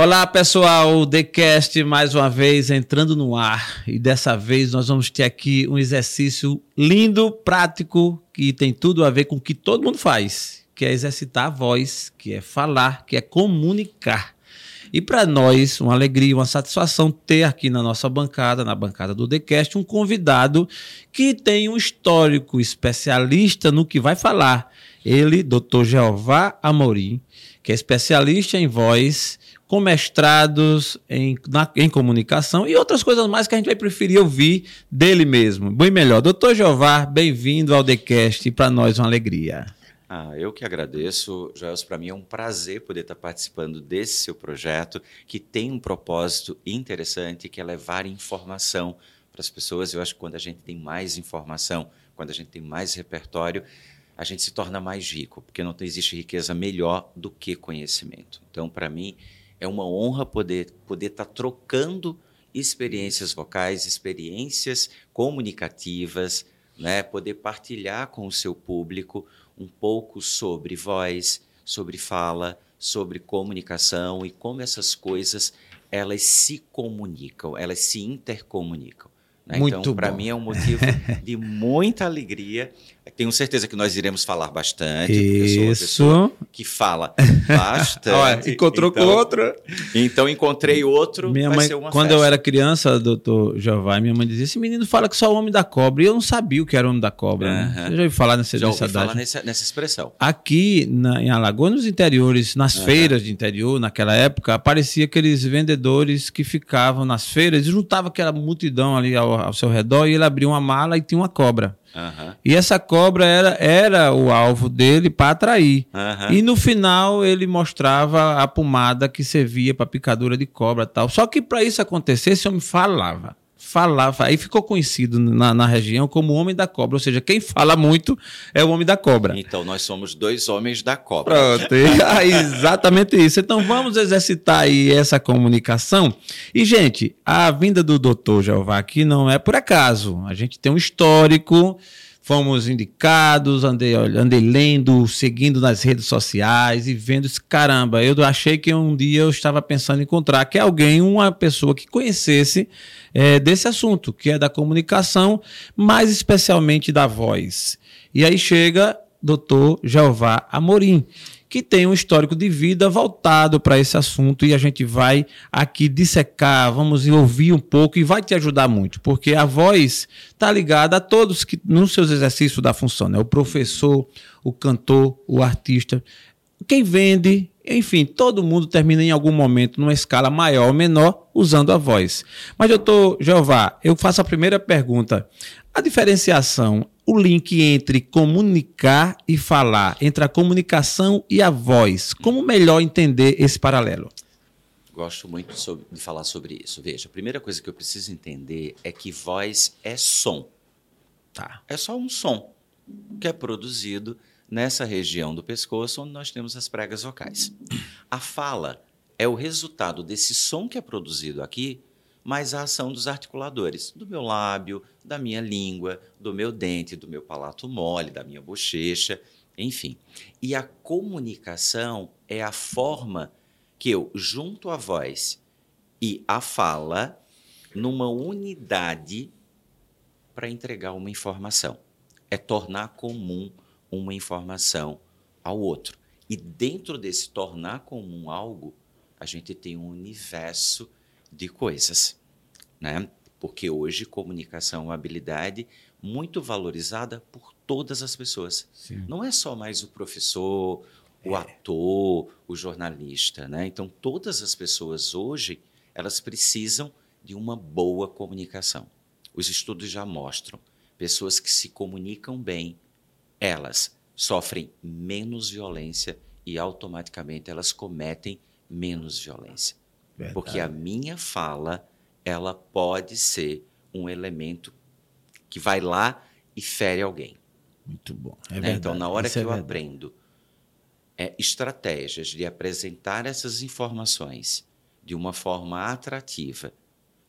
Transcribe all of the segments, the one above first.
Olá, pessoal, o TheCast mais uma vez entrando no ar e dessa vez nós vamos ter aqui um exercício lindo, prático, que tem tudo a ver com o que todo mundo faz, que é exercitar a voz, que é falar, que é comunicar. E para nós, uma alegria, uma satisfação ter aqui na nossa bancada, na bancada do TheCast, um convidado que tem um histórico especialista no que vai falar. Ele, Dr. Jeová Amorim, que é especialista em voz, com mestrados em, na, em comunicação e outras coisas mais que a gente vai preferir ouvir dele mesmo. Bem melhor. Doutor Jeová, bem-vindo ao TheCast para nós uma alegria. Ah, eu que agradeço, Joels. Para mim é um prazer poder estar participando desse seu projeto, que tem um propósito interessante, que é levar informação para as pessoas. Eu acho que quando a gente tem mais informação, quando a gente tem mais repertório, a gente se torna mais rico, porque não existe riqueza melhor do que conhecimento. Então, para mim, é uma honra poder poder estar trocando experiências vocais, experiências comunicativas, né? Poder partilhar com o seu público um pouco sobre voz, sobre fala, sobre comunicação e como essas coisas elas se comunicam, elas se intercomunicam. Né? Então, para mim é um motivo de muita alegria tenho certeza que nós iremos falar bastante. Isso. que fala bastante. encontrou então, com outro. Então encontrei outro. Minha mãe, quando festa. eu era criança, doutor Jeová, minha mãe dizia: esse menino fala que só o homem da cobra. E eu não sabia o que era o homem da cobra. Né? Você já ouviu falar nessa, já ouvi falar nessa, nessa expressão. Aqui na, em Alagoas, nos interiores, nas feiras de interior, naquela época, aparecia aqueles vendedores que ficavam nas feiras e juntavam aquela multidão ali ao, ao seu redor e ele abria uma mala e tinha uma cobra. Uhum. E essa cobra era, era o alvo dele para atrair. Uhum. E no final ele mostrava a pomada que servia para picadura de cobra tal. Só que para isso acontecer, esse homem falava falava, aí ficou conhecido na, na, região como o Homem da Cobra, ou seja, quem fala muito é o Homem da Cobra. Então nós somos dois homens da cobra. Pronto, é exatamente isso. Então vamos exercitar aí essa comunicação. E, gente, a vinda do doutor Jeová aqui não é por acaso. A gente tem um histórico fomos indicados, andei, andei lendo, seguindo nas redes sociais e vendo esse caramba. Eu achei que um dia eu estava pensando em encontrar que alguém, uma pessoa que conhecesse é, desse assunto, que é da comunicação, mais especialmente da voz. E aí chega doutor Jeová Amorim que tem um histórico de vida voltado para esse assunto e a gente vai aqui dissecar, vamos ouvir um pouco e vai te ajudar muito, porque a voz está ligada a todos que nos seus exercícios da função, né? O professor, o cantor, o artista, quem vende, enfim, todo mundo termina em algum momento numa escala maior ou menor usando a voz. Mas doutor Jeová, eu faço a primeira pergunta. A diferenciação o link entre comunicar e falar, entre a comunicação e a voz. Como melhor entender esse paralelo? Gosto muito de falar sobre isso. Veja, a primeira coisa que eu preciso entender é que voz é som. Tá. É só um som que é produzido nessa região do pescoço onde nós temos as pregas vocais. A fala é o resultado desse som que é produzido aqui mas a ação dos articuladores, do meu lábio, da minha língua, do meu dente, do meu palato mole, da minha bochecha, enfim. E a comunicação é a forma que eu junto a voz e a fala numa unidade para entregar uma informação. É tornar comum uma informação ao outro. E dentro desse tornar comum algo, a gente tem um universo de coisas, né? Porque hoje comunicação é uma habilidade muito valorizada por todas as pessoas. Sim. Não é só mais o professor, o é. ator, o jornalista, né? Então todas as pessoas hoje elas precisam de uma boa comunicação. Os estudos já mostram pessoas que se comunicam bem, elas sofrem menos violência e automaticamente elas cometem menos violência. Verdade. Porque a minha fala, ela pode ser um elemento que vai lá e fere alguém. Muito bom. É né? Então, na hora Isso que é eu verdade. aprendo é, estratégias de apresentar essas informações de uma forma atrativa,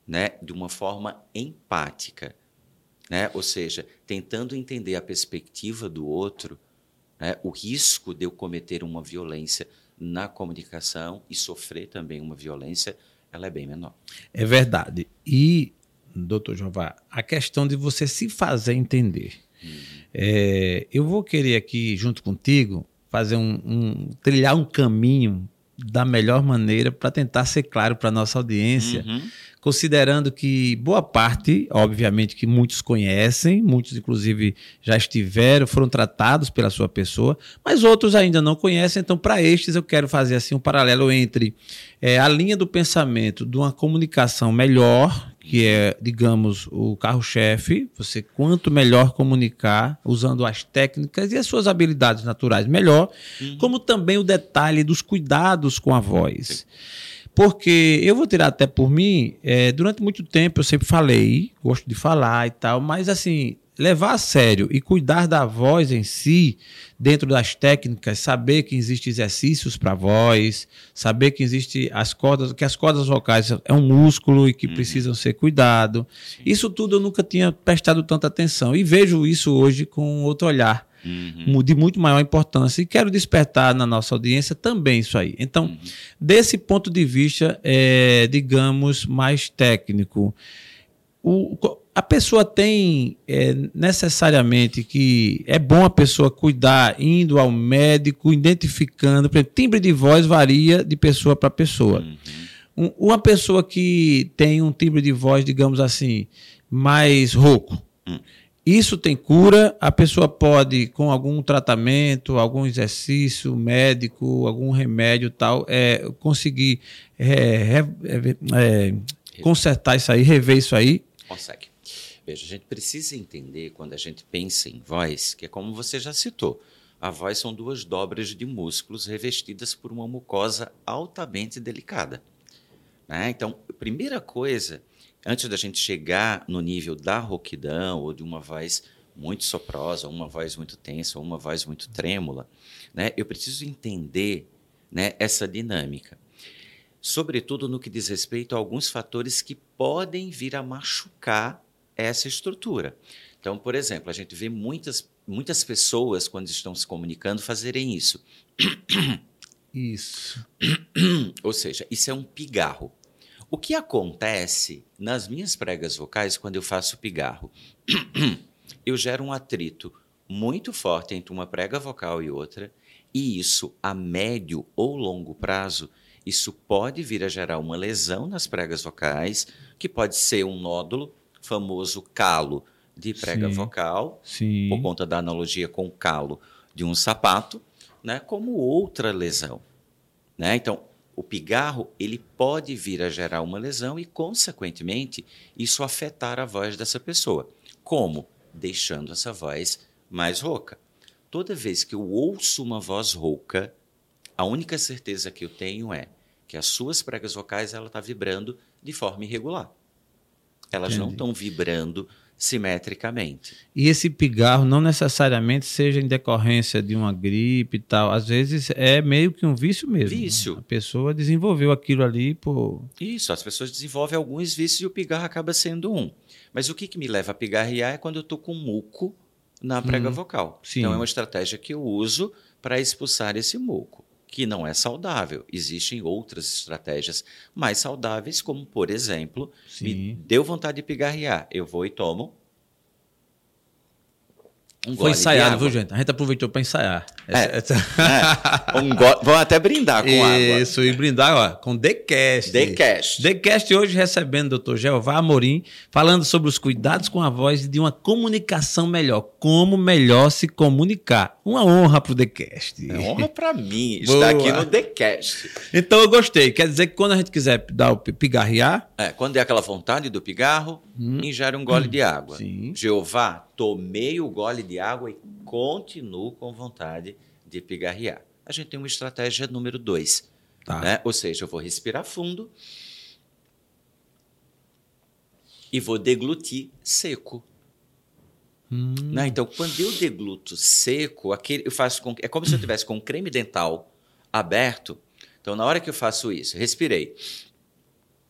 né? de uma forma empática, né? ou seja, tentando entender a perspectiva do outro, né? o risco de eu cometer uma violência na comunicação e sofrer também uma violência, ela é bem menor. É verdade. E, doutor Jová, a questão de você se fazer entender. Uhum. É, eu vou querer aqui, junto contigo, fazer um, um trilhar um caminho da melhor maneira para tentar ser claro para a nossa audiência, uhum. considerando que boa parte, obviamente que muitos conhecem, muitos inclusive já estiveram, foram tratados pela sua pessoa, mas outros ainda não conhecem, então para estes eu quero fazer assim um paralelo entre é, a linha do pensamento de uma comunicação melhor, que é, digamos, o carro-chefe. Você, quanto melhor comunicar, usando as técnicas e as suas habilidades naturais, melhor. Uhum. Como também o detalhe dos cuidados com a voz. Porque eu vou tirar até por mim, é, durante muito tempo eu sempre falei, gosto de falar e tal, mas assim, levar a sério e cuidar da voz em si, dentro das técnicas, saber que existem exercícios para voz, saber que existe as cordas, que as cordas vocais é um músculo e que uhum. precisam ser cuidado. Sim. Isso tudo eu nunca tinha prestado tanta atenção e vejo isso hoje com outro olhar. Uhum. De muito maior importância, e quero despertar na nossa audiência também isso aí. Então, uhum. desse ponto de vista, é, digamos, mais técnico, o, a pessoa tem é, necessariamente que é bom a pessoa cuidar indo ao médico, identificando, por exemplo, timbre de voz varia de pessoa para pessoa. Uhum. Um, uma pessoa que tem um timbre de voz, digamos assim, mais rouco, uhum. isso tem cura, a pessoa pode, com algum tratamento, algum exercício médico, algum remédio tal, é, conseguir é, é, consertar isso aí, rever isso aí. Consegue. Veja, a gente precisa entender quando a gente pensa em voz, que é como você já citou. A voz são duas dobras de músculos revestidas por uma mucosa altamente delicada. Né? Então, primeira coisa, antes da gente chegar no nível da rouquidão ou de uma voz muito soprosa, uma voz muito tensa, uma voz muito trêmula, né? eu preciso entender né, essa dinâmica. Sobretudo no que diz respeito a alguns fatores que podem vir a machucar essa estrutura. Então, por exemplo, a gente vê muitas, muitas pessoas, quando estão se comunicando, fazerem isso. Isso. Ou seja, isso é um pigarro. O que acontece nas minhas pregas vocais quando eu faço pigarro? eu gero um atrito muito forte entre uma prega vocal e outra, e isso, a médio ou longo prazo, isso pode vir a gerar uma lesão nas pregas vocais, que pode ser um nódulo, famoso calo de prega sim, vocal, sim. por conta da analogia com o calo de um sapato, né, como outra lesão. Né? Então, o pigarro ele pode vir a gerar uma lesão e, consequentemente, isso afetar a voz dessa pessoa. Como? Deixando essa voz mais rouca. Toda vez que eu ouço uma voz rouca, a única certeza que eu tenho é que as suas pregas vocais ela está vibrando de forma irregular. Elas Entendi. não estão vibrando simetricamente. E esse pigarro não necessariamente seja em decorrência de uma gripe e tal. Às vezes é meio que um vício mesmo. Né? Vício. Né? A pessoa desenvolveu aquilo ali por. Isso, as pessoas desenvolvem alguns vícios e o pigarro acaba sendo um. Mas o que, que me leva a pigarrear é quando eu estou com muco na prega hum, vocal. Sim. Então é uma estratégia que eu uso para expulsar esse muco que não é saudável. Existem outras estratégias mais saudáveis, como, por exemplo, Sim. me deu vontade de pigarrear. Eu vou e tomo um Foi ensaiado, viu, gente? A gente aproveitou para ensaiar. É, essa... é. Um go... Vamos até brindar com Isso, água. Isso, e brindar ó, com TheCast. TheCast. TheCast hoje recebendo o Dr. Jeová Amorim, falando sobre os cuidados com a voz e de uma comunicação melhor. Como melhor se comunicar. Uma honra para o TheCast. É honra para mim estar aqui no TheCast. Então eu gostei. Quer dizer que quando a gente quiser dar o pigarrear... É, quando é aquela vontade do pigarro, hum. ingere um gole hum. de água. Sim. Jeová, tomei o gole de água e continuo com vontade de pigarrear. A gente tem uma estratégia número dois. Tá. Né? Ou seja, eu vou respirar fundo e vou deglutir seco. Hum. Né? Então, quando eu degluto seco, aquele, eu faço com, é como se eu tivesse com creme dental aberto. Então, na hora que eu faço isso, respirei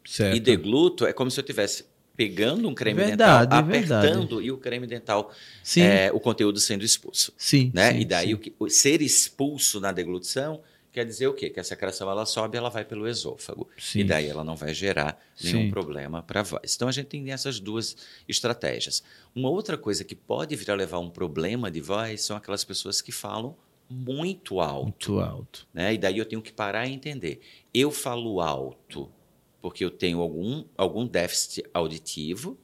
certo. e degluto, é como se eu tivesse pegando um creme verdade, dental, apertando verdade. e o creme dental, é, o conteúdo sendo expulso. Sim. Né? Sim, e daí sim. O, que, o ser expulso na deglutição quer dizer o quê? Que a secreção ela sobe, ela vai pelo esôfago. Sim. E daí ela não vai gerar nenhum Sim. problema para a voz. Então a gente tem essas duas estratégias. Uma outra coisa que pode vir a levar um problema de voz são aquelas pessoas que falam muito alto. Muito alto. Né? E daí eu tenho que parar e entender. Eu falo alto porque eu tenho algum, algum déficit auditivo,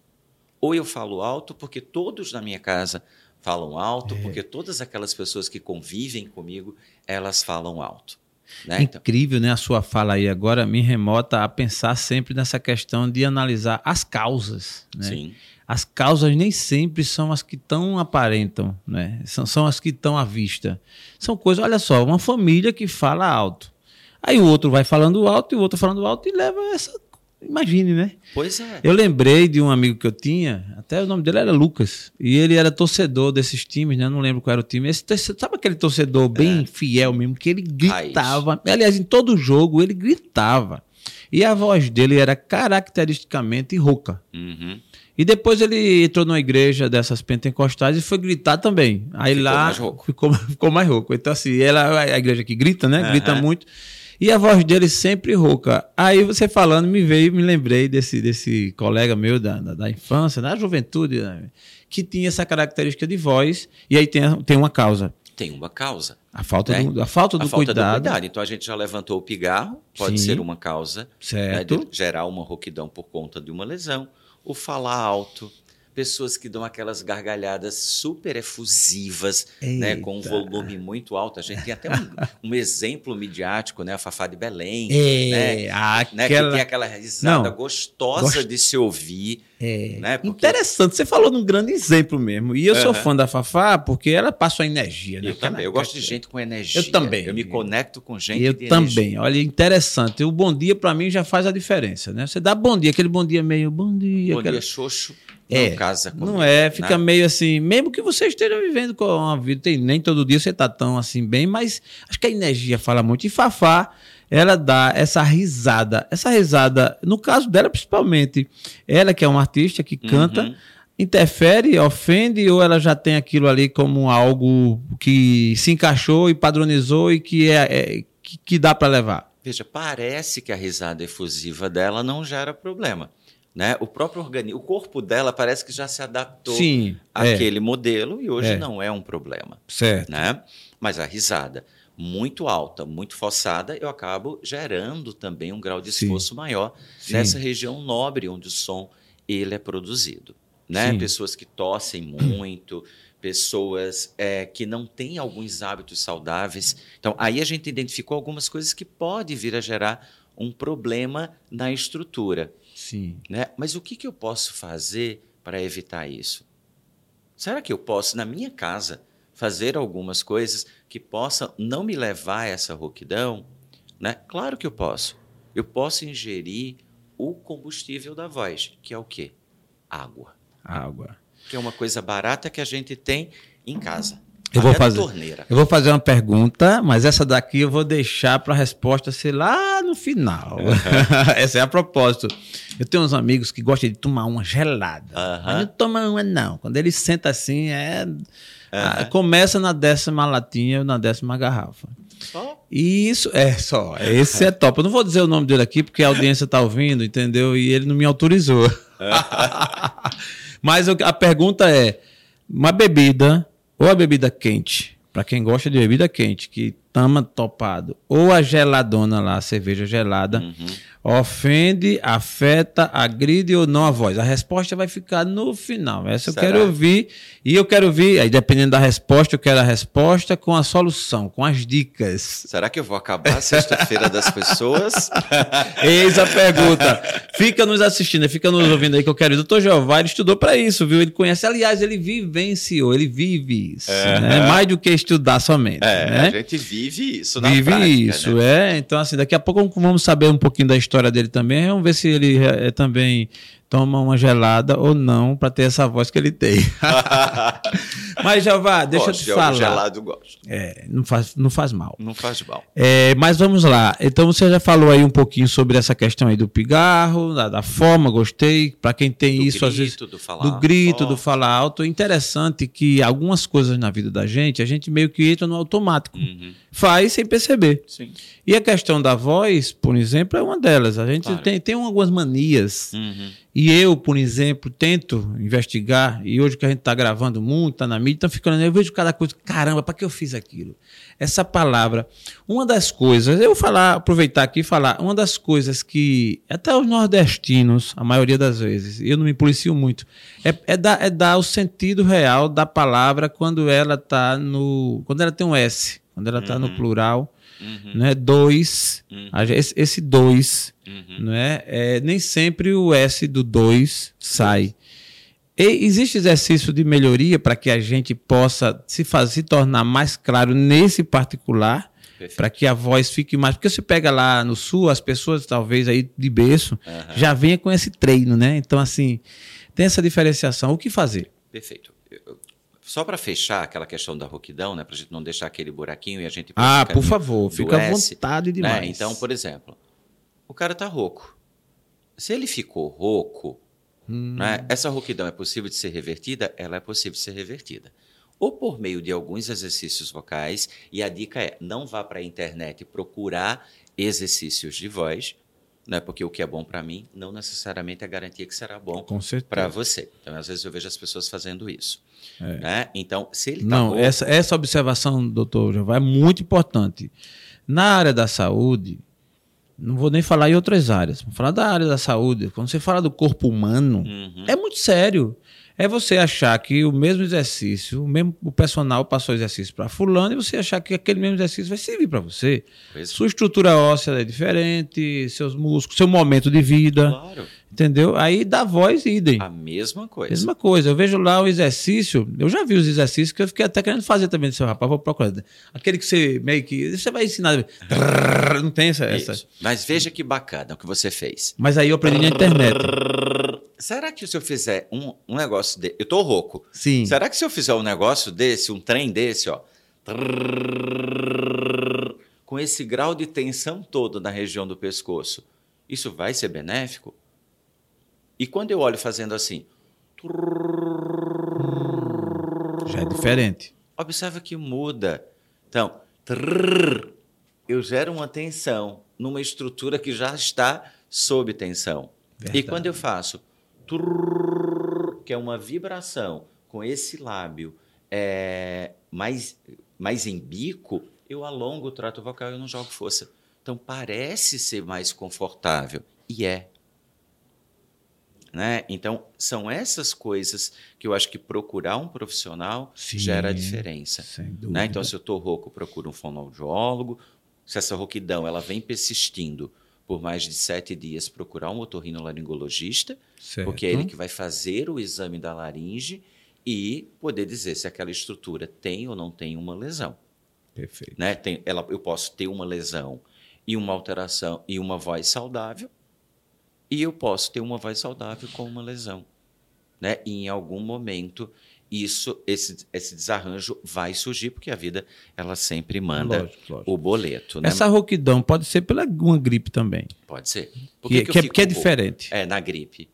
ou eu falo alto porque todos na minha casa falam alto, é. porque todas aquelas pessoas que convivem comigo, elas falam alto. Né? Então Incrível, né? A sua fala aí agora me remota a pensar sempre nessa questão de analisar as causas. Né? Sim. As causas nem sempre são as que tão aparentam, né? São, são as que estão à vista. São coisas, olha só, uma família que fala alto. Aí o outro vai falando alto e o outro falando alto e leva essa Imagine, né? Pois é. Eu lembrei de um amigo que eu tinha, até o nome dele era Lucas, e ele era torcedor desses times, né? Não lembro qual era o time. Esse, sabe aquele torcedor bem é. fiel mesmo, que ele gritava. Raiz. Aliás, em todo jogo ele gritava. E a voz dele era caracteristicamente rouca. Uhum. E depois ele entrou numa igreja dessas pentecostais e foi gritar também. Aí ficou lá mais ficou, ficou mais rouco. Então, assim, ela, a igreja que grita, né? Uhum. Grita muito. E a voz dele sempre rouca. Aí você falando, me veio, me lembrei desse, desse colega meu da, da, da infância, da juventude, né? que tinha essa característica de voz, e aí tem, tem uma causa. Tem uma causa. A falta, né? do, a falta, do, a falta cuidado. do cuidado. Então a gente já levantou o pigarro, pode Sim. ser uma causa né, certo. Né, gerar uma rouquidão por conta de uma lesão. O falar alto, pessoas que dão aquelas gargalhadas super efusivas, né, com um volume muito alto. A gente tem até um, um exemplo midiático, né, a Fafá de Belém, é, né, aquela... né, que tem aquela risada Não, gostosa gost... de se ouvir. É. Né, porque... Interessante, você falou num grande exemplo mesmo. E eu uhum. sou fã da Fafá porque ela passa a energia. Né? Eu também, eu gosto de gente com energia. Eu também. Eu me conecto com gente Eu também. Energia. Olha, interessante. O bom dia para mim já faz a diferença, né? Você dá bom dia, aquele bom dia meio bom dia. Bom aquela... dia, xoxo. É, não casa comigo, Não é, fica né? meio assim, mesmo que você esteja vivendo com uma vida, tem, nem todo dia você tá tão assim bem, mas acho que a energia fala muito. E Fafá, ela dá essa risada, essa risada, no caso dela principalmente, ela que é uma artista que canta, uhum. interfere, ofende ou ela já tem aquilo ali como algo que se encaixou e padronizou e que é, é que, que dá para levar? Veja, parece que a risada efusiva dela não gera problema. Né? O próprio organismo, o corpo dela parece que já se adaptou Sim, àquele é. modelo e hoje é. não é um problema. Certo. Né? Mas a risada muito alta, muito forçada, eu acabo gerando também um grau de esforço Sim. maior Sim. nessa região nobre onde o som ele é produzido. Né? Pessoas que tossem muito, pessoas é, que não têm alguns hábitos saudáveis. Então, aí a gente identificou algumas coisas que podem vir a gerar um problema na estrutura. Sim. Né? Mas o que, que eu posso fazer para evitar isso? Será que eu posso, na minha casa, fazer algumas coisas que possam não me levar a essa rouquidão? Né? Claro que eu posso. Eu posso ingerir o combustível da voz, que é o quê? Água. Água. Que é uma coisa barata que a gente tem em casa. Eu vou, fazer, eu vou fazer uma pergunta, mas essa daqui eu vou deixar para a resposta ser lá no final. Uhum. essa é a propósito. Eu tenho uns amigos que gostam de tomar uma gelada. Uhum. Mas não toma uma, não. Quando ele senta assim, é. Uhum. começa na décima latinha ou na décima garrafa. Só? Isso, é só. Esse é top. Eu não vou dizer o nome dele aqui porque a audiência está ouvindo, entendeu? E ele não me autorizou. Mas a pergunta é: uma bebida ou a bebida quente, para quem gosta de bebida quente, que tama topado, ou a geladona lá, a cerveja gelada, uhum ofende, afeta, agride ou não a voz? A resposta vai ficar no final. Essa Será? eu quero ouvir. E eu quero ouvir, aí dependendo da resposta, eu quero a resposta com a solução, com as dicas. Será que eu vou acabar a sexta-feira das pessoas? Eis a pergunta. Fica nos assistindo, fica nos ouvindo aí que eu quero. O doutor Jeová, ele estudou para isso, viu? Ele conhece, aliás, ele vivenciou, ele vive isso. É. Né? Mais do que estudar somente. É, né? a gente vive isso na Vive prática, isso, né? é. Então, assim, daqui a pouco vamos saber um pouquinho da história história dele também. Vamos ver se ele é, também toma uma gelada ou não para ter essa voz que ele tem. mas, Jeová, deixa gosto, eu te falar. gelado, gosto. É, não faz, não faz mal. Não faz mal. É, mas vamos lá. Então, você já falou aí um pouquinho sobre essa questão aí do pigarro, da, da forma, gostei. Para quem tem do isso, grito, às vezes. Do, falar do grito, forte. do falar alto. É interessante que algumas coisas na vida da gente, a gente meio que entra no automático. Uhum. Faz sem perceber. Sim. E a questão da voz, por exemplo, é uma delas. A gente claro. tem, tem algumas manias. Uhum. E eu, por exemplo, tento investigar, e hoje que a gente está gravando muito, está na mídia, está ficando, eu vejo cada coisa, caramba, para que eu fiz aquilo? Essa palavra, uma das coisas, eu vou falar, aproveitar aqui e falar, uma das coisas que até os nordestinos, a maioria das vezes, eu não me policio muito, é, é, dar, é dar o sentido real da palavra quando ela está no. quando ela tem um S, quando ela está uhum. no plural uhum. né? Dois, uhum. esse, esse dois, uhum. né? É, nem sempre o S do dois sai. E existe exercício de melhoria para que a gente possa se, fazer, se tornar mais claro nesse particular, para que a voz fique mais. Porque você pega lá no sul, as pessoas, talvez aí de berço, já venham com esse treino, né? Então, assim, tem essa diferenciação. O que fazer? Perfeito. Só para fechar aquela questão da rouquidão, né, para a gente não deixar aquele buraquinho e a gente. Ah, por favor, fica à vontade né? demais. Né? Então, por exemplo, o cara está rouco. Se ele ficou rouco, hum. né, essa rouquidão é possível de ser revertida? Ela é possível de ser revertida. Ou por meio de alguns exercícios vocais, e a dica é: não vá para a internet procurar exercícios de voz, né? Porque o que é bom para mim não necessariamente é garantia que será bom para você. Então, às vezes eu vejo as pessoas fazendo isso. É. Né? Então, se ele tá Não, bom... essa, essa observação, doutor Jeová, é muito importante. Na área da saúde, não vou nem falar em outras áreas, vou falar da área da saúde. Quando você fala do corpo humano, uhum. é muito sério é você achar que o mesmo exercício, o mesmo o personal passou exercício para fulano e você achar que aquele mesmo exercício vai servir para você. Pois Sua estrutura óssea é diferente, seus músculos, seu momento de vida. Claro. Entendeu? Aí da voz idem. A mesma coisa. Mesma coisa. Eu vejo lá o exercício, eu já vi os exercícios que eu fiquei até querendo fazer também do seu rapaz, vou procurar. Aquele que você meio que. Você vai ensinar. Não tem essa. essa. Mas veja que bacana o que você fez. Mas aí eu aprendi na internet. Será que se eu fizer um, um negócio de. Eu tô rouco. Sim. Será que se eu fizer um negócio desse, um trem desse, ó. Com esse grau de tensão todo na região do pescoço, isso vai ser benéfico? E quando eu olho fazendo assim. Já é diferente. Observa que muda. Então, eu gero uma tensão numa estrutura que já está sob tensão. Verdade. E quando eu faço que é uma vibração com esse lábio é, mais, mais em bico, eu alongo o trato vocal e não jogo força. Então parece ser mais confortável. E é. Né? Então, são essas coisas que eu acho que procurar um profissional Sim, gera diferença. Né? Então, se eu estou rouco, procuro um fonoaudiólogo. Se essa rouquidão ela vem persistindo, por mais de sete dias procurar um otorrinolaringologista, certo. porque é ele que vai fazer o exame da laringe e poder dizer se aquela estrutura tem ou não tem uma lesão. Perfeito. Né? Tem, ela, eu posso ter uma lesão e uma alteração e uma voz saudável, e eu posso ter uma voz saudável com uma lesão. Né? E em algum momento isso esse, esse desarranjo vai surgir porque a vida ela sempre manda lógico, lógico. o boleto. Né? Essa rouquidão pode ser pela uma gripe também. Pode ser. Por que, que, que, é, que é diferente. É na gripe.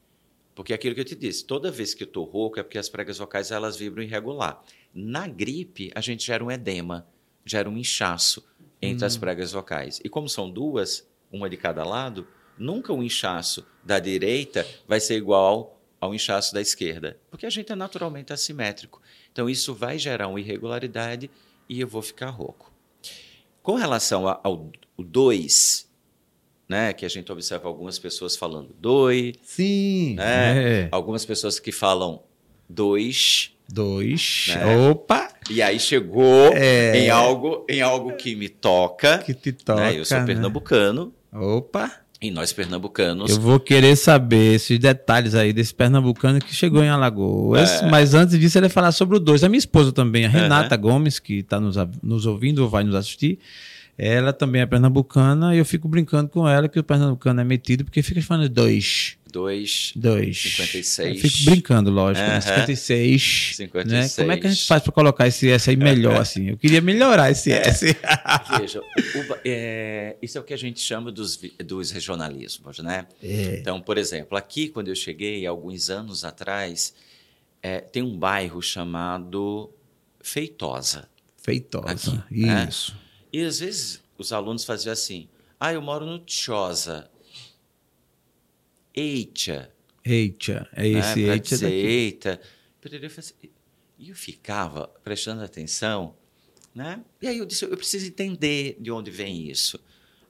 Porque é aquilo que eu te disse, toda vez que eu estou rouco é porque as pregas vocais elas vibram irregular. Na gripe a gente gera um edema, gera um inchaço entre hum. as pregas vocais. E como são duas, uma de cada lado, nunca o inchaço da direita vai ser igual ao inchaço da esquerda, porque a gente é naturalmente assimétrico. Então, isso vai gerar uma irregularidade e eu vou ficar rouco. Com relação ao 2, né, que a gente observa algumas pessoas falando doi. Sim. Né, é. Algumas pessoas que falam dois. Dois. Né? Opa! E aí chegou é. em, algo, em algo que me toca. Que te toca. Né? Eu sou pernambucano. Opa! E nós pernambucanos. Eu vou querer saber esses detalhes aí desse pernambucano que chegou em Alagoas. É. Mas antes disso, ele vai falar sobre o dois. A minha esposa também, a Renata uhum. Gomes, que está nos, nos ouvindo ou vai nos assistir. Ela também é pernambucana e eu fico brincando com ela que o pernambucano é metido porque fica falando dois. 2. 2. 56. Eu fico brincando, lógico. Uh -huh. 56. 56. Né? Como é que a gente faz para colocar esse S aí melhor, assim? Eu queria melhorar esse S. Veja, o, é, isso é o que a gente chama dos, dos regionalismos, né? É. Então, por exemplo, aqui, quando eu cheguei, alguns anos atrás, é, tem um bairro chamado Feitosa. Feitosa, aqui, né? isso. Né? E às vezes os alunos faziam assim, ah, eu moro no Tchosa. É né, esse né? Daqui. Eita. E eu ficava prestando atenção, né? E aí eu disse, eu preciso entender de onde vem isso,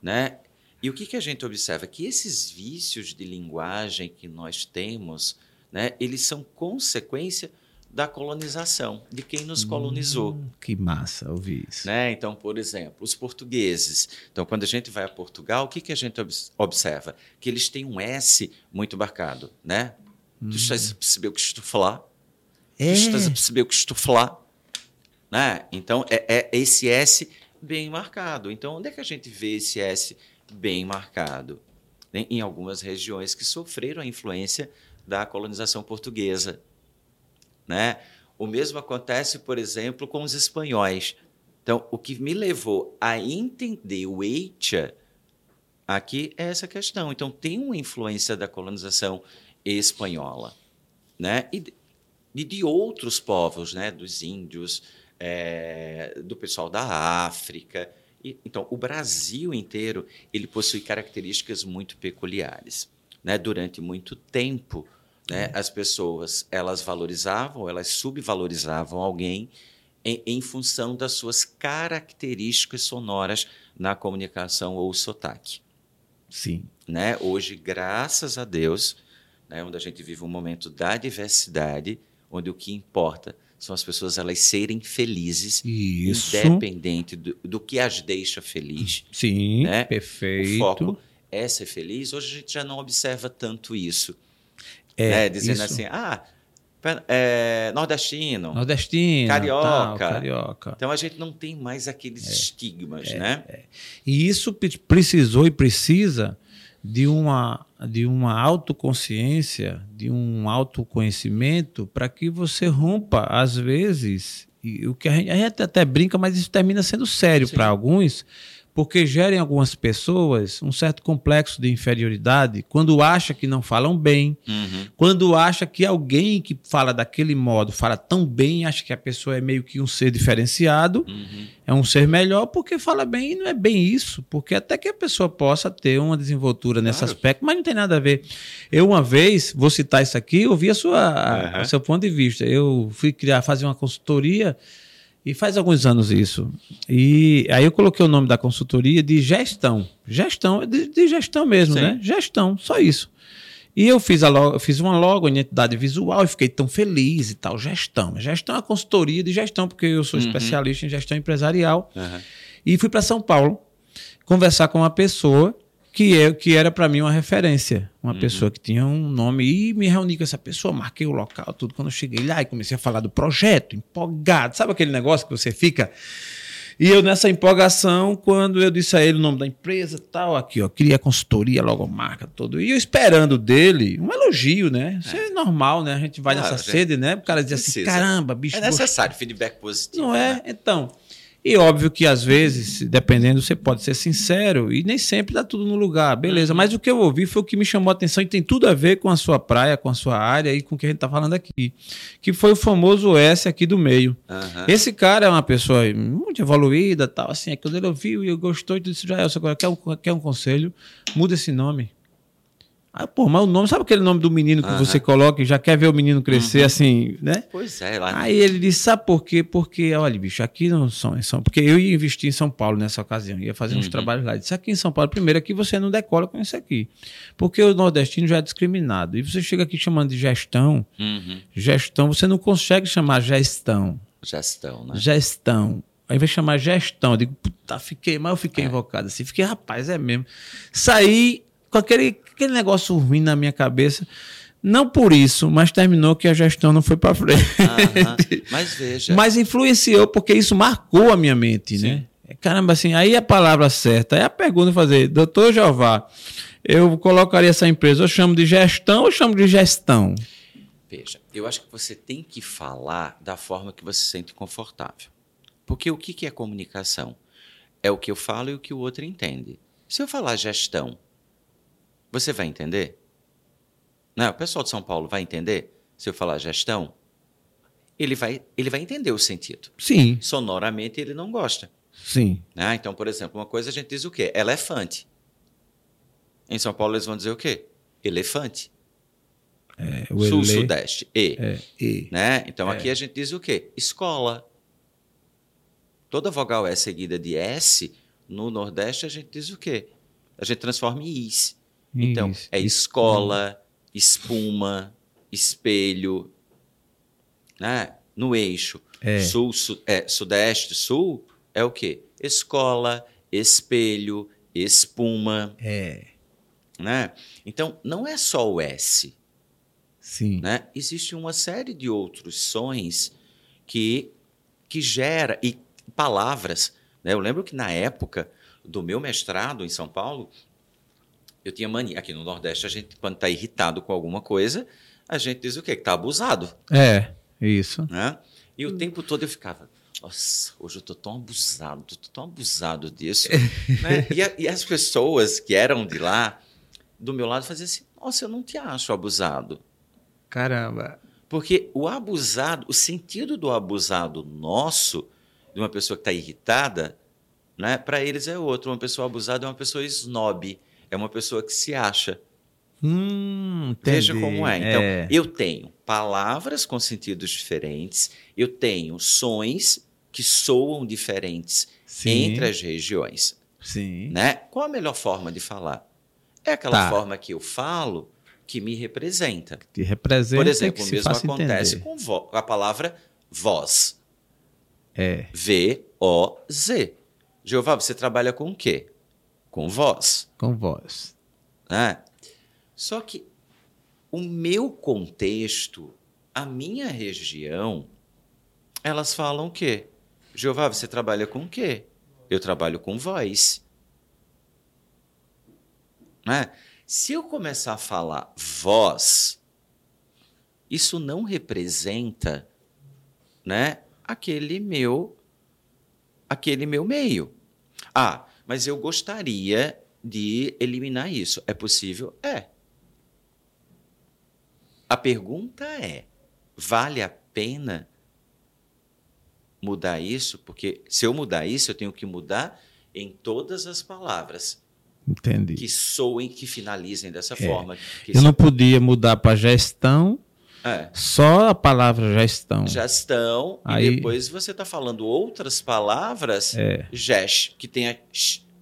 né? E o que, que a gente observa? Que esses vícios de linguagem que nós temos, né, eles são consequência da colonização, de quem nos colonizou. Hum, que massa ouvir isso. Né? Então, por exemplo, os portugueses. Então, quando a gente vai a Portugal, o que, que a gente observa? Que eles têm um S muito marcado. Né? Hum. Tu estás a perceber o que estou a falar? É. Tu estás a perceber o que estou a falar? Né? Então, é, é esse S bem marcado. Então, onde é que a gente vê esse S bem marcado? Em algumas regiões que sofreram a influência da colonização portuguesa. Né? O mesmo acontece, por exemplo, com os espanhóis. Então, o que me levou a entender o Eicha aqui é essa questão. Então, tem uma influência da colonização espanhola, né? E, e de outros povos, né? Dos índios, é, do pessoal da África. E, então, o Brasil inteiro ele possui características muito peculiares. Né? Durante muito tempo, né? É. As pessoas elas valorizavam, elas subvalorizavam alguém em, em, função das suas características sonoras na comunicação ou sotaque. Sim. Né? Hoje, graças a Deus, né, onde a gente vive um momento da diversidade, onde o que importa são as pessoas elas serem felizes, Isso. independente do, do que as deixa feliz. Sim, né? perfeito. O foco é ser feliz. Hoje a gente já não observa tanto isso. É, né? Dizendo isso. assim, ah, é, nordestino, nordestino, carioca. Tal, carioca. Então a gente não tem mais aqueles é, estigmas, é, né? É. E isso precisou e precisa de uma de uma autoconsciência, de um autoconhecimento para que você rompa às vezes e o que a gente, a gente até brinca, mas isso termina sendo sério para alguns porque gera em algumas pessoas um certo complexo de inferioridade quando acha que não falam bem, uhum. quando acha que alguém que fala daquele modo fala tão bem, acha que a pessoa é meio que um ser diferenciado, uhum. é um ser melhor porque fala bem e não é bem isso, porque até que a pessoa possa ter uma desenvoltura nesse claro. aspecto, mas não tem nada a ver. Eu uma vez, vou citar isso aqui, ouvi a sua, uhum. o seu ponto de vista. Eu fui criar, fazer uma consultoria e faz alguns anos isso. E aí eu coloquei o nome da consultoria de gestão. Gestão, de, de gestão mesmo, Sim. né? Gestão, só isso. E eu fiz, a logo, fiz uma logo, identidade visual, e fiquei tão feliz e tal. Gestão. Gestão é uma consultoria de gestão, porque eu sou uhum. especialista em gestão empresarial. Uhum. E fui para São Paulo conversar com uma pessoa que, é, que era para mim uma referência. Uma uhum. pessoa que tinha um nome. E me reuni com essa pessoa, marquei o local, tudo. Quando eu cheguei lá e comecei a falar do projeto, empolgado. Sabe aquele negócio que você fica. E eu, nessa empolgação, quando eu disse a ele o nome da empresa, tal, aqui, ó, queria consultoria, logomarca, tudo. E eu esperando dele um elogio, né? Isso é, é normal, né? A gente vai claro, nessa sede, né? O cara diz assim: caramba, bicho. É necessário feedback positivo. Não é? Né? Então. E óbvio que às vezes, dependendo, você pode ser sincero e nem sempre dá tudo no lugar, beleza. Mas o que eu ouvi foi o que me chamou a atenção e tem tudo a ver com a sua praia, com a sua área e com o que a gente está falando aqui. Que foi o famoso S aqui do meio. Uhum. Esse cara é uma pessoa muito evoluída, tal, assim, é quando ele ouviu e eu gostou e disse, Jael, agora quer um, quer um conselho? Muda esse nome. Ah, pô, mas o nome, sabe aquele nome do menino que uhum. você coloca e já quer ver o menino crescer uhum. assim, né? Pois é, lá. Aí ele disse, sabe por quê? Porque, olha, bicho, aqui não são, são. Porque eu ia investir em São Paulo nessa ocasião, ia fazer uhum. uns trabalhos lá. disse, aqui em São Paulo, primeiro, aqui você não decola com isso aqui. Porque o nordestino já é discriminado. E você chega aqui chamando de gestão, uhum. gestão, você não consegue chamar gestão. Gestão, né? Gestão. Aí vai chamar gestão. Eu digo, puta, fiquei, mas eu fiquei é. invocado assim. Fiquei, rapaz, é mesmo. Saí com aquele, aquele negócio ruim na minha cabeça. Não por isso, mas terminou que a gestão não foi para frente. mas veja. Mas influenciou porque isso marcou a minha mente, Sim. né? Caramba, assim, aí a palavra certa, é a pergunta fazer, doutor Jeová, eu colocaria essa empresa, eu chamo de gestão ou chamo de gestão? Veja, eu acho que você tem que falar da forma que você se sente confortável. Porque o que é comunicação? É o que eu falo e o que o outro entende. Se eu falar gestão, você vai entender? Não, o pessoal de São Paulo vai entender se eu falar gestão? Ele vai, ele vai entender o sentido. Sim. Sonoramente ele não gosta. Sim. Né? Então, por exemplo, uma coisa a gente diz o quê? Elefante. Em São Paulo eles vão dizer o quê? Elefante. É, Sul-Sudeste. E. É, e. Né? Então é. aqui a gente diz o quê? Escola. Toda vogal é seguida de S. No Nordeste a gente diz o quê? A gente transforma em is. Então, é escola, espuma, espelho, né? No eixo é. sul, su, é, sudeste, sul é o quê? Escola, espelho, espuma. É. Né? Então, não é só o S. Sim. Né? Existe uma série de outros sons que, que gera, e palavras. Né? Eu lembro que na época do meu mestrado em São Paulo, eu tinha mania. Aqui no Nordeste, a gente, quando está irritado com alguma coisa, a gente diz o quê? Que está abusado. É, isso. Né? E o tempo todo eu ficava, nossa, hoje eu estou tão abusado, estou tão abusado disso. né? e, a, e, as pessoas que eram de lá, do meu lado, faziam assim, nossa, eu não te acho abusado. Caramba. Porque o abusado, o sentido do abusado nosso, de uma pessoa que está irritada, né, para eles é outro. Uma pessoa abusada é uma pessoa snob, é uma pessoa que se acha. Hum, Veja como é. Então, é. eu tenho palavras com sentidos diferentes, eu tenho sons que soam diferentes Sim. entre as regiões. Sim. Né? Qual a melhor forma de falar? É aquela tá. forma que eu falo que me representa. Que representa. Por exemplo, o mesmo acontece entender. com a palavra voz. É. V-O-Z. Jeová, você trabalha com o quê? Com voz. Com voz. Né? Só que o meu contexto, a minha região, elas falam o quê? Jeová, você trabalha com o quê? Eu trabalho com voz. Né? Se eu começar a falar voz, isso não representa né, aquele meu aquele meu meio. Ah, mas eu gostaria de eliminar isso. É possível? É. A pergunta é: vale a pena mudar isso? Porque se eu mudar isso, eu tenho que mudar em todas as palavras. Entendi. Que soem, que finalizem dessa é. forma. eu não podia mudar para gestão, é. só a palavra gestão. Gestão, Aí... e depois você está falando outras palavras, é. gest, que tem a,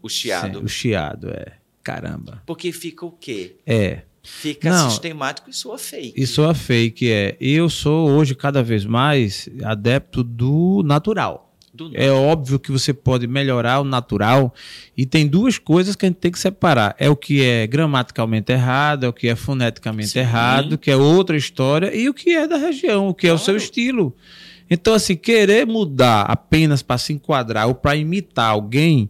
o chiado. Sim, o chiado, é. Caramba. Porque fica o quê? É. Fica Não, sistemático e soa fake. E soa fake, é. Eu sou hoje cada vez mais adepto do natural. É óbvio que você pode melhorar o natural e tem duas coisas que a gente tem que separar. É o que é gramaticalmente errado, é o que é foneticamente Sim. errado, que é outra história, e o que é da região, o que claro. é o seu estilo. Então, assim, querer mudar apenas para se enquadrar ou para imitar alguém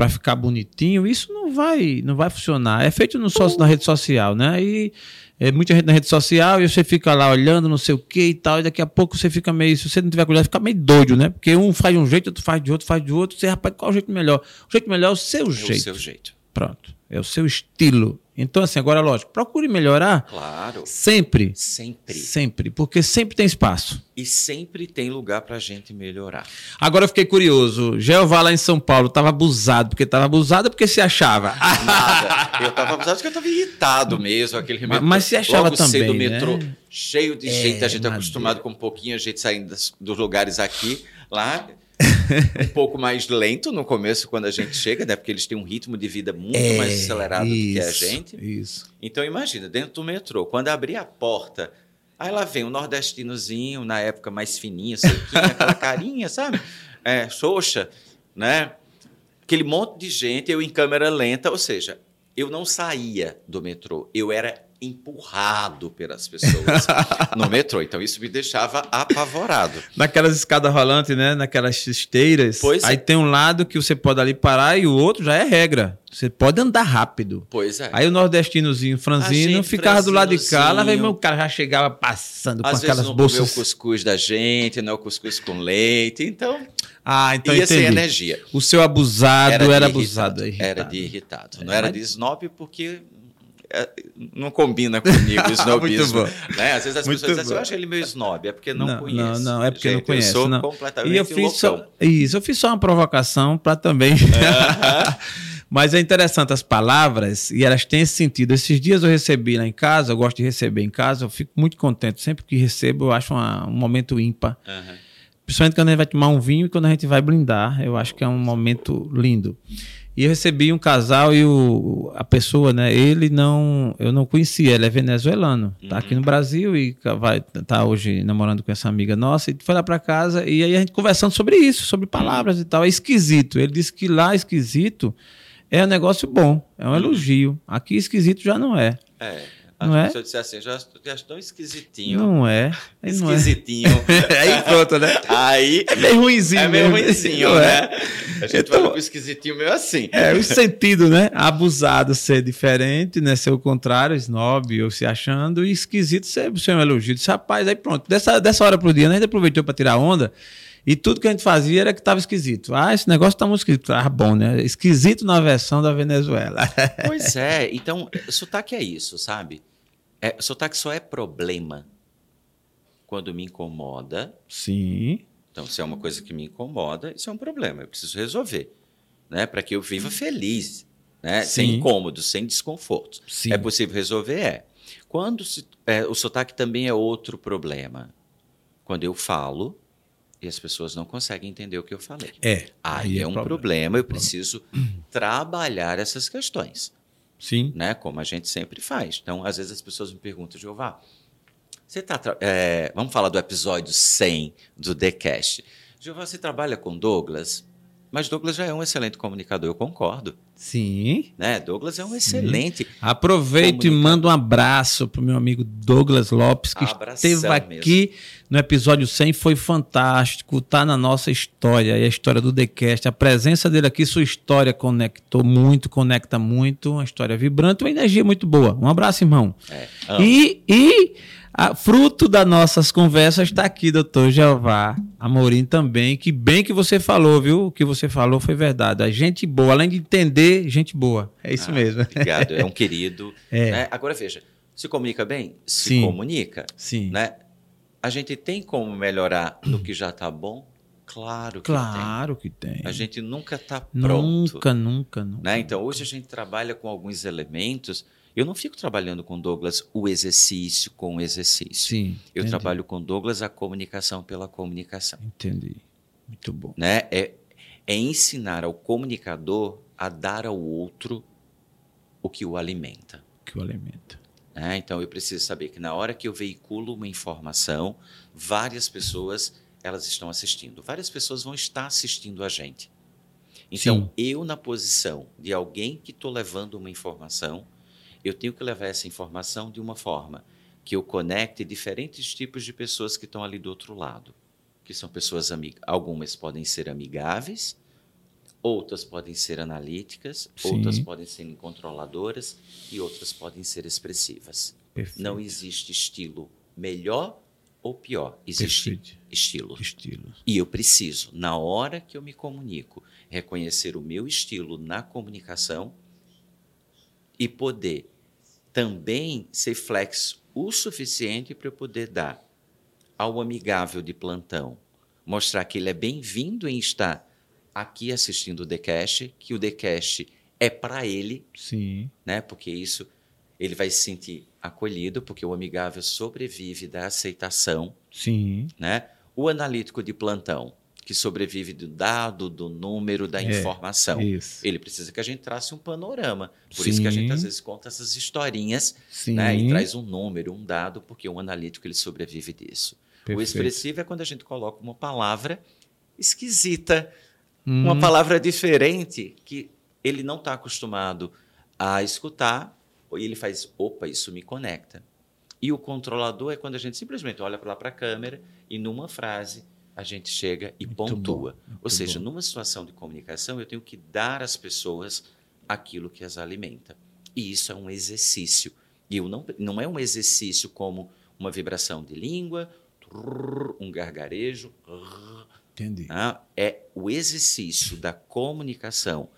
para ficar bonitinho, isso não vai, não vai funcionar. É feito no sócio na rede social, né? E é muita gente na rede social e você fica lá olhando, não sei o que e tal, e daqui a pouco você fica meio, se você não tiver cuidado, fica meio doido, né? Porque um faz de um jeito, outro faz de outro, faz de outro. Você, rapaz, qual é o jeito melhor? O jeito melhor é o seu é jeito. O seu jeito. Pronto. É o seu estilo. Então, assim, agora, lógico, procure melhorar. Claro. Sempre. Sempre. Sempre. Porque sempre tem espaço. E sempre tem lugar pra gente melhorar. Agora eu fiquei curioso. Jeová lá em São Paulo estava abusado, porque estava abusado ou porque se achava? Nada. Eu estava abusado porque eu estava irritado mesmo. Aquele mas, mas se achava Logo também. Cedo, metrô né? cheio de é, gente. A gente é acostumado com um pouquinho a gente saindo das, dos lugares aqui. Lá, um pouco mais lento no começo quando a gente chega, né? Porque eles têm um ritmo de vida muito é, mais acelerado isso, do que a gente. Isso. Então imagina, dentro do metrô, quando abrir a porta, aí lá vem um nordestinozinho, na época mais fininho, sequinho, aquela carinha, sabe? É, xoxa, né? Aquele monte de gente, eu em câmera lenta, ou seja, eu não saía do metrô, eu era empurrado pelas pessoas no metrô. Então isso me deixava apavorado. Naquelas escadas rolantes, né? Naquelas esteiras. Pois aí é. tem um lado que você pode ali parar e o outro já é regra. Você pode andar rápido. Pois é. Aí o nordestinozinho franzino ficava do lado de cá, lá vem meu cara já chegava passando Às com aquelas não bolsas. o cuscuz da gente, não é o cuscuz com leite, então. Ah, então ia entendi. sem energia. O seu abusado era, era abusado. Irritado. Era de irritado. Não é, era de snob porque é, não combina comigo o snobismo. né? Às vezes as Muito pessoas dizem assim, eu acho ele meio snob, é porque não, não conhece. Não, não, é porque Gente, não conhece. Eu sou não. completamente e eu fiz só, Isso, eu fiz só uma provocação para também... Mas é interessante as palavras e elas têm esse sentido. Esses dias eu recebi lá em casa, eu gosto de receber em casa, eu fico muito contente. Sempre que recebo, eu acho uma, um momento ímpar. Uhum. Principalmente quando a gente vai tomar um vinho e quando a gente vai brindar. Eu acho que é um momento lindo. E eu recebi um casal e o, a pessoa, né? Ele não, eu não conhecia, ele é venezuelano, tá aqui no uhum. Brasil e vai tá hoje namorando com essa amiga nossa e foi lá para casa e aí a gente conversando sobre isso, sobre palavras e tal. É esquisito. Ele disse que lá esquisito é um negócio bom, é um elogio. Aqui esquisito já não é. É. Não é? Se eu disser assim, já, já estou esquisitinho. Não é. Esquisitinho. Não é. Aí pronto, né? Aí. É meio ruimzinho. É meio ruimzinho, né? A gente então, vai com esquisitinho meio assim. É, o sentido, né? Abusado ser diferente, né? Ser o contrário, snob ou se achando, e esquisito ser, ser um elogio. Disse, rapaz, aí pronto. Dessa, dessa hora pro dia, né? A gente aproveitou para tirar onda. E tudo que a gente fazia era que estava esquisito. Ah, esse negócio está muito esquisito. Ah, bom, né? Esquisito na versão da Venezuela. Pois é. Então, sotaque é isso, sabe? É, sotaque só é problema quando me incomoda. Sim. Então, se é uma coisa que me incomoda, isso é um problema. Eu preciso resolver. Né? Para que eu viva feliz. Né? Sem incômodo, sem desconforto. Sim. É possível resolver? É. Quando se, é, o sotaque também é outro problema. Quando eu falo e as pessoas não conseguem entender o que eu falei. É. Aí, aí é, é um problema. problema, eu preciso trabalhar essas questões. Sim. Né? Como a gente sempre faz. Então, às vezes as pessoas me perguntam, Jeová, você tá. É, vamos falar do episódio 100 do The Cast. Jeová, você trabalha com Douglas? Mas Douglas já é um excelente comunicador, eu concordo. Sim. Né? Douglas é um excelente. Aproveito e mando um abraço para o meu amigo Douglas Lopes, que Abração esteve aqui mesmo. no episódio 100. Foi fantástico, está na nossa história, e a história do TheCast. A presença dele aqui, sua história conectou muito, conecta muito. Uma história vibrante, uma energia muito boa. Um abraço, irmão. É, e, e a, fruto das nossas conversas está aqui, doutor Jeová Amorim também. Que bem que você falou, viu? O que você falou foi verdade. A gente boa, além de entender, gente boa. É isso ah, mesmo. Obrigado, é um querido. É. Né? Agora veja, se comunica bem? Se Sim. comunica. Sim. Né? A gente tem como melhorar no que já está bom? Claro que claro tem. que tem. A gente nunca está pronto. Nunca, nunca, nunca. Né? Então, hoje a gente trabalha com alguns elementos eu não fico trabalhando com Douglas o exercício com o exercício. Sim. Eu entendi. trabalho com Douglas a comunicação pela comunicação. Entendi. Muito bom. Né? É, é ensinar ao comunicador a dar ao outro o que o alimenta. O que o alimenta. É, então eu preciso saber que na hora que eu veiculo uma informação, várias pessoas elas estão assistindo. Várias pessoas vão estar assistindo a gente. Então, Sim. eu na posição de alguém que estou levando uma informação, eu tenho que levar essa informação de uma forma que eu conecte diferentes tipos de pessoas que estão ali do outro lado, que são pessoas amigas. Algumas podem ser amigáveis, outras podem ser analíticas, Sim. outras podem ser controladoras e outras podem ser expressivas. Perfeito. Não existe estilo melhor ou pior, existe Perfeito. estilo. estilo. E eu preciso, na hora que eu me comunico, reconhecer o meu estilo na comunicação e poder também ser flexo o suficiente para eu poder dar ao amigável de plantão, mostrar que ele é bem-vindo em estar aqui assistindo o TheCast, que o TheCast é para ele, Sim. né? Porque isso ele vai se sentir acolhido, porque o amigável sobrevive da aceitação, Sim. né? O analítico de plantão, que sobrevive do dado, do número, da é, informação. Isso. Ele precisa que a gente trace um panorama. Por Sim. isso que a gente às vezes conta essas historinhas né, e traz um número, um dado, porque um analítico ele sobrevive disso. Perfeito. O expressivo é quando a gente coloca uma palavra esquisita, hum. uma palavra diferente que ele não está acostumado a escutar e ele faz, opa, isso me conecta. E o controlador é quando a gente simplesmente olha lá para a câmera e numa frase a gente chega e muito pontua. Bom, Ou seja, bom. numa situação de comunicação, eu tenho que dar às pessoas aquilo que as alimenta. E isso é um exercício. E eu não, não é um exercício como uma vibração de língua, um gargarejo. Entendi. Né? É o exercício da comunicação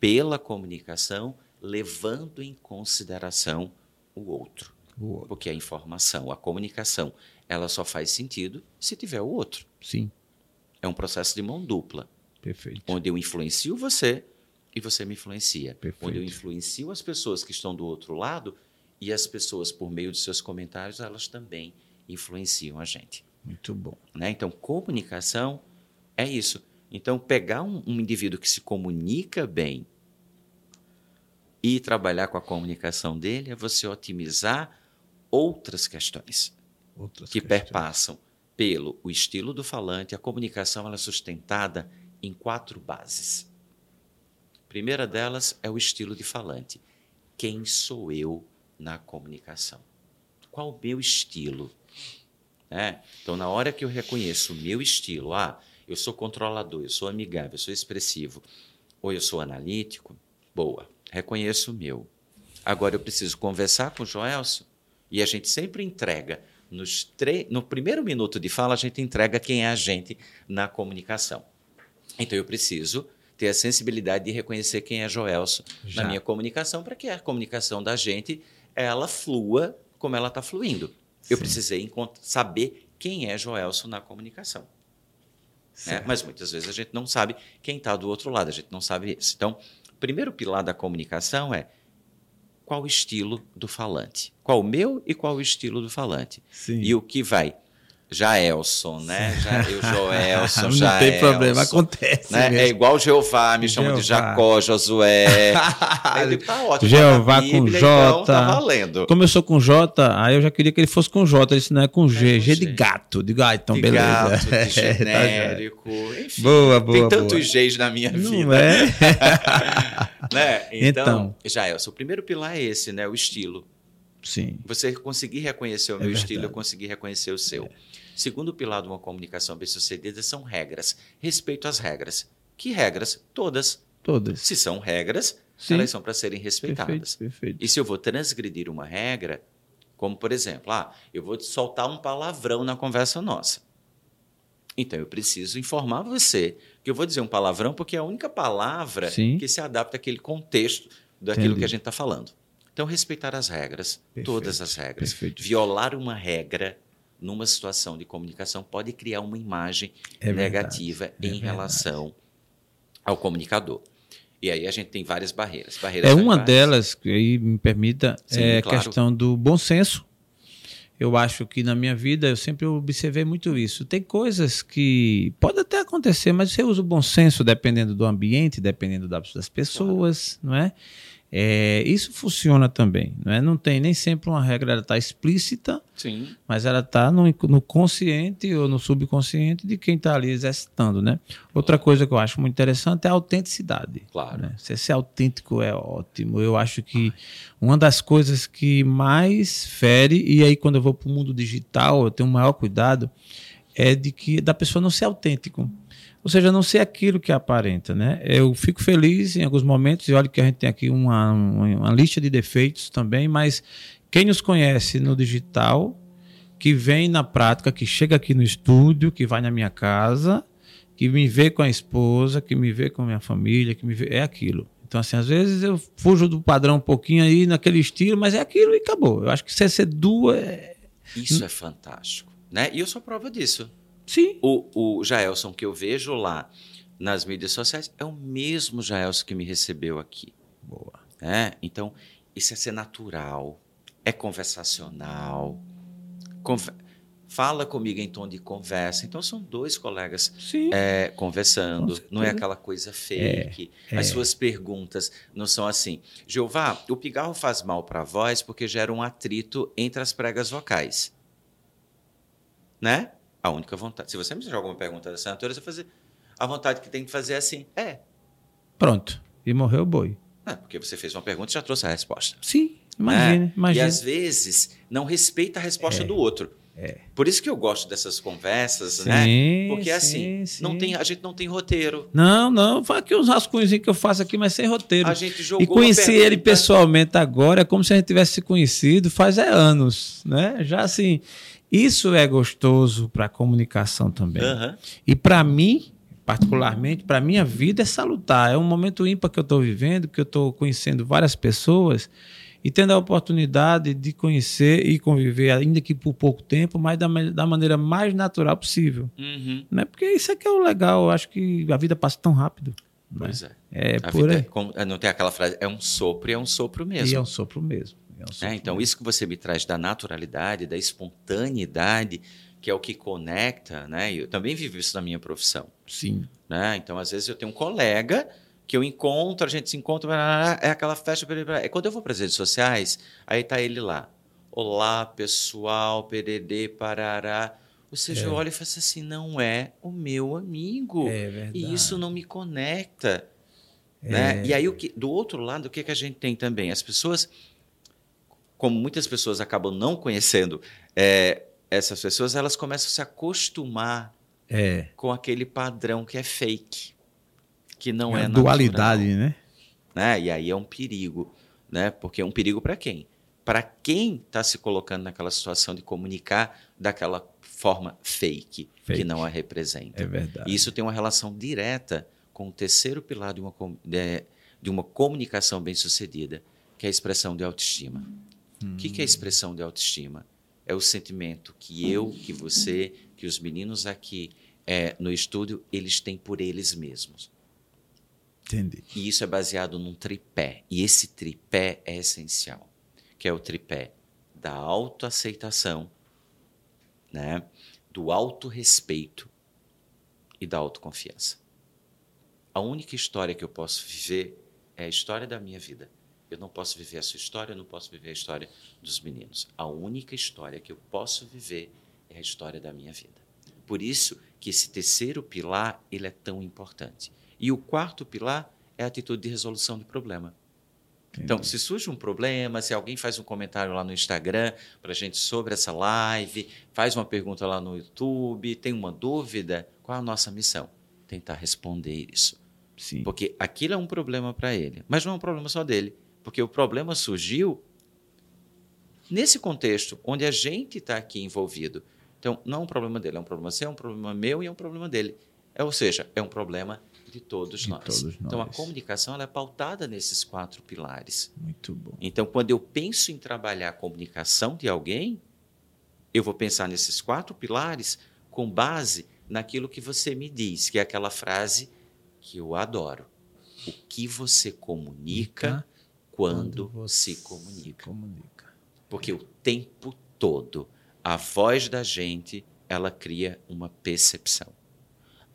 pela comunicação, levando em consideração o outro. o outro. Porque a informação, a comunicação, ela só faz sentido se tiver o outro. Sim. É um processo de mão dupla. Perfeito. Onde eu influencio você e você me influencia. Perfeito. Onde eu influencio as pessoas que estão do outro lado e as pessoas, por meio de seus comentários, elas também influenciam a gente. Muito bom. Né? Então, comunicação é isso. Então, pegar um, um indivíduo que se comunica bem e trabalhar com a comunicação dele é você otimizar outras questões outras que questões. perpassam pelo o estilo do falante. A comunicação ela é sustentada em quatro bases. A primeira delas é o estilo de falante. Quem sou eu na comunicação? Qual o meu estilo? É? Então, na hora que eu reconheço o meu estilo, ah, eu sou controlador, eu sou amigável, eu sou expressivo, ou eu sou analítico, boa, reconheço o meu. Agora eu preciso conversar com o Joelson e a gente sempre entrega. No primeiro minuto de fala, a gente entrega quem é a gente na comunicação. Então eu preciso ter a sensibilidade de reconhecer quem é Joelson Já. na minha comunicação, para que a comunicação da gente ela flua como ela está fluindo. Sim. Eu precisei saber quem é Joelson na comunicação. Né? Mas muitas vezes a gente não sabe quem está do outro lado, a gente não sabe isso. Então, o primeiro pilar da comunicação é qual o estilo do falante. Qual o meu e qual o estilo do falante. Sim. E o que vai Jaelson, né? Já, eu, Joelson, Não tem problema, acontece. Né? É igual Jeová, me chamam de Jacó, Josué. Ele tá ótimo. Jeová Bíblia, com J. Então tá valendo. Como eu sou com J, aí eu já queria que ele fosse com J. Ele disse, não é com G, é G de gato. Digo, ah, então de beleza. Gato, de tá genérico. Enfim, boa, boa. Tem tantos Gs na minha não vida. É? né? Então, então, Jaelson, o primeiro pilar é esse, né? O estilo. Sim. Você conseguir reconhecer o é meu verdade. estilo, eu conseguir reconhecer o seu. É. Segundo pilar de uma comunicação bem-sucedida são regras. Respeito às regras. Que regras? Todas. Todas. Se são regras, Sim. elas são para serem respeitadas. Perfeito, perfeito. E se eu vou transgredir uma regra, como por exemplo, ah, eu vou soltar um palavrão na conversa nossa. Então eu preciso informar você que eu vou dizer um palavrão porque é a única palavra Sim. que se adapta àquele contexto daquilo Entendi. que a gente está falando. Então, respeitar as regras, Perfeito. todas as regras. Perfeito. Violar uma regra numa situação de comunicação pode criar uma imagem é negativa é em verdade. relação ao comunicador. E aí a gente tem várias barreiras. barreiras é uma delas, que aí me permita, Sim, é a claro. questão do bom senso. Eu acho que na minha vida eu sempre observei muito isso. Tem coisas que pode até acontecer, mas você usa o bom senso dependendo do ambiente, dependendo das pessoas, claro. não é? É, isso funciona também, não é? Não tem nem sempre uma regra, ela está explícita, Sim. mas ela está no, no, consciente ou no subconsciente de quem está ali exercitando, né? Outra coisa que eu acho muito interessante é a autenticidade. Claro. Né? Se ser autêntico é ótimo. Eu acho que uma das coisas que mais fere, e aí quando eu vou para o mundo digital, eu tenho o maior cuidado, é de que da pessoa não ser autêntico. Ou seja, não ser aquilo que aparenta, né? Eu fico feliz em alguns momentos, e olha que a gente tem aqui uma, uma lista de defeitos também, mas quem nos conhece no digital, que vem na prática, que chega aqui no estúdio, que vai na minha casa, que me vê com a esposa, que me vê com a minha família, que me vê, é aquilo. Então, assim, às vezes eu fujo do padrão um pouquinho aí naquele estilo, mas é aquilo e acabou. Eu acho que ser seduo é. Isso é fantástico. Né? E eu sou prova disso. Sim. O, o Jaelson que eu vejo lá nas mídias sociais é o mesmo Jaelson que me recebeu aqui. Boa. É? Então, isso é ser natural, é conversacional. Conver fala comigo em tom de conversa. Então, são dois colegas é, conversando. Não é aquela coisa fake. É, As é. suas perguntas não são assim. Jeová, o pigarro faz mal para a voz porque gera um atrito entre as pregas vocais. Né? A única vontade. Se você me fizer alguma pergunta dessa natureza, fazer a vontade que tem que fazer é assim. É. Pronto. E morreu o boi. É, porque você fez uma pergunta e já trouxe a resposta. Sim. Imagine, né? imagine. E às vezes não respeita a resposta É. do outro. É. Por isso que eu gosto dessas conversas, Sim, né? Porque sim, assim, sim. Não tem, a gente não tem roteiro. Não, não, fala aqui uns rascunhos que eu faço aqui, mas sem roteiro. A gente jogou E conheci uma ele pessoalmente agora, é como se a gente tivesse se conhecido faz é anos, né? Já assim, isso é gostoso para a comunicação também. Aham. E para mim, particularmente, para minha vida é salutar. É um momento ímpar que eu estou vivendo, que eu estou conhecendo várias pessoas e tendo a oportunidade de conhecer e conviver, ainda que por pouco tempo, mas da, da maneira mais natural possível. Uhum. Né? Porque isso é que é o legal. Eu acho que a vida passa tão rápido. né? Pois é. É A por vida aí. é como- não tem aquela frase, é um sopro e é um sopro mesmo. E é um sopro mesmo. É né? Então, isso que você me traz da naturalidade, da espontaneidade, que é o que conecta, né? Eu também vivo isso na minha profissão. Sim. Né? Então, às vezes, eu tenho um colega que eu encontro, a gente se encontra, é aquela festa. É quando eu vou para as redes sociais, aí tá ele lá. Olá, pessoal, pererê, parará. Ou seja, eu olho e faço assim, não é o meu amigo. É verdade. E isso não me conecta. Né? E aí, o que, do outro lado, o que, que a gente tem também? As pessoas, como muitas pessoas acabam não conhecendo é, essas pessoas, elas começam a se acostumar É. com aquele padrão que é fake, que não a é dualidade, né? né? E aí é um perigo, né? Porque é um perigo para quem? Para quem está se colocando naquela situação de comunicar daquela forma fake, Fake. que não a representa. É verdade. E isso tem uma relação direta com o terceiro pilar de uma, de, de uma comunicação bem-sucedida, que é a expressão de autoestima. O que, que é a expressão de autoestima? É o sentimento que eu, que você, que os meninos aqui é, no estúdio, eles têm por eles mesmos. Entendi. E isso é baseado num tripé. E esse tripé é essencial, que é o tripé da autoaceitação, né? do autorrespeito e da autoconfiança. A única história que eu posso viver é a história da minha vida. Eu não posso viver a sua história, eu não posso viver a história dos meninos. A única história que eu posso viver é a história da minha vida. Por isso que esse terceiro pilar ele é tão importante. E o quarto pilar é a atitude de resolução de problema. Então, se surge um problema, se alguém faz um comentário lá no Instagram para a gente sobre essa live, faz uma pergunta lá no YouTube, tem uma dúvida, qual a nossa missão? Tentar responder isso. Sim. Porque aquilo é um problema para ele, mas não é um problema só dele, porque o problema surgiu nesse contexto onde a gente está aqui envolvido. Então, não é um problema dele, é um problema seu, é um problema meu e é um problema dele. É, ou seja, é um problema de todos De nós. todos Então, a comunicação ela é pautada nesses quatro pilares. Muito bom. Então, quando eu penso em trabalhar a comunicação de alguém, eu vou pensar nesses quatro pilares com base naquilo que você me diz, que é aquela frase que eu adoro. O que você comunica quando, você se comunica. comunica. Porque o tempo todo, a voz da gente, ela cria uma percepção.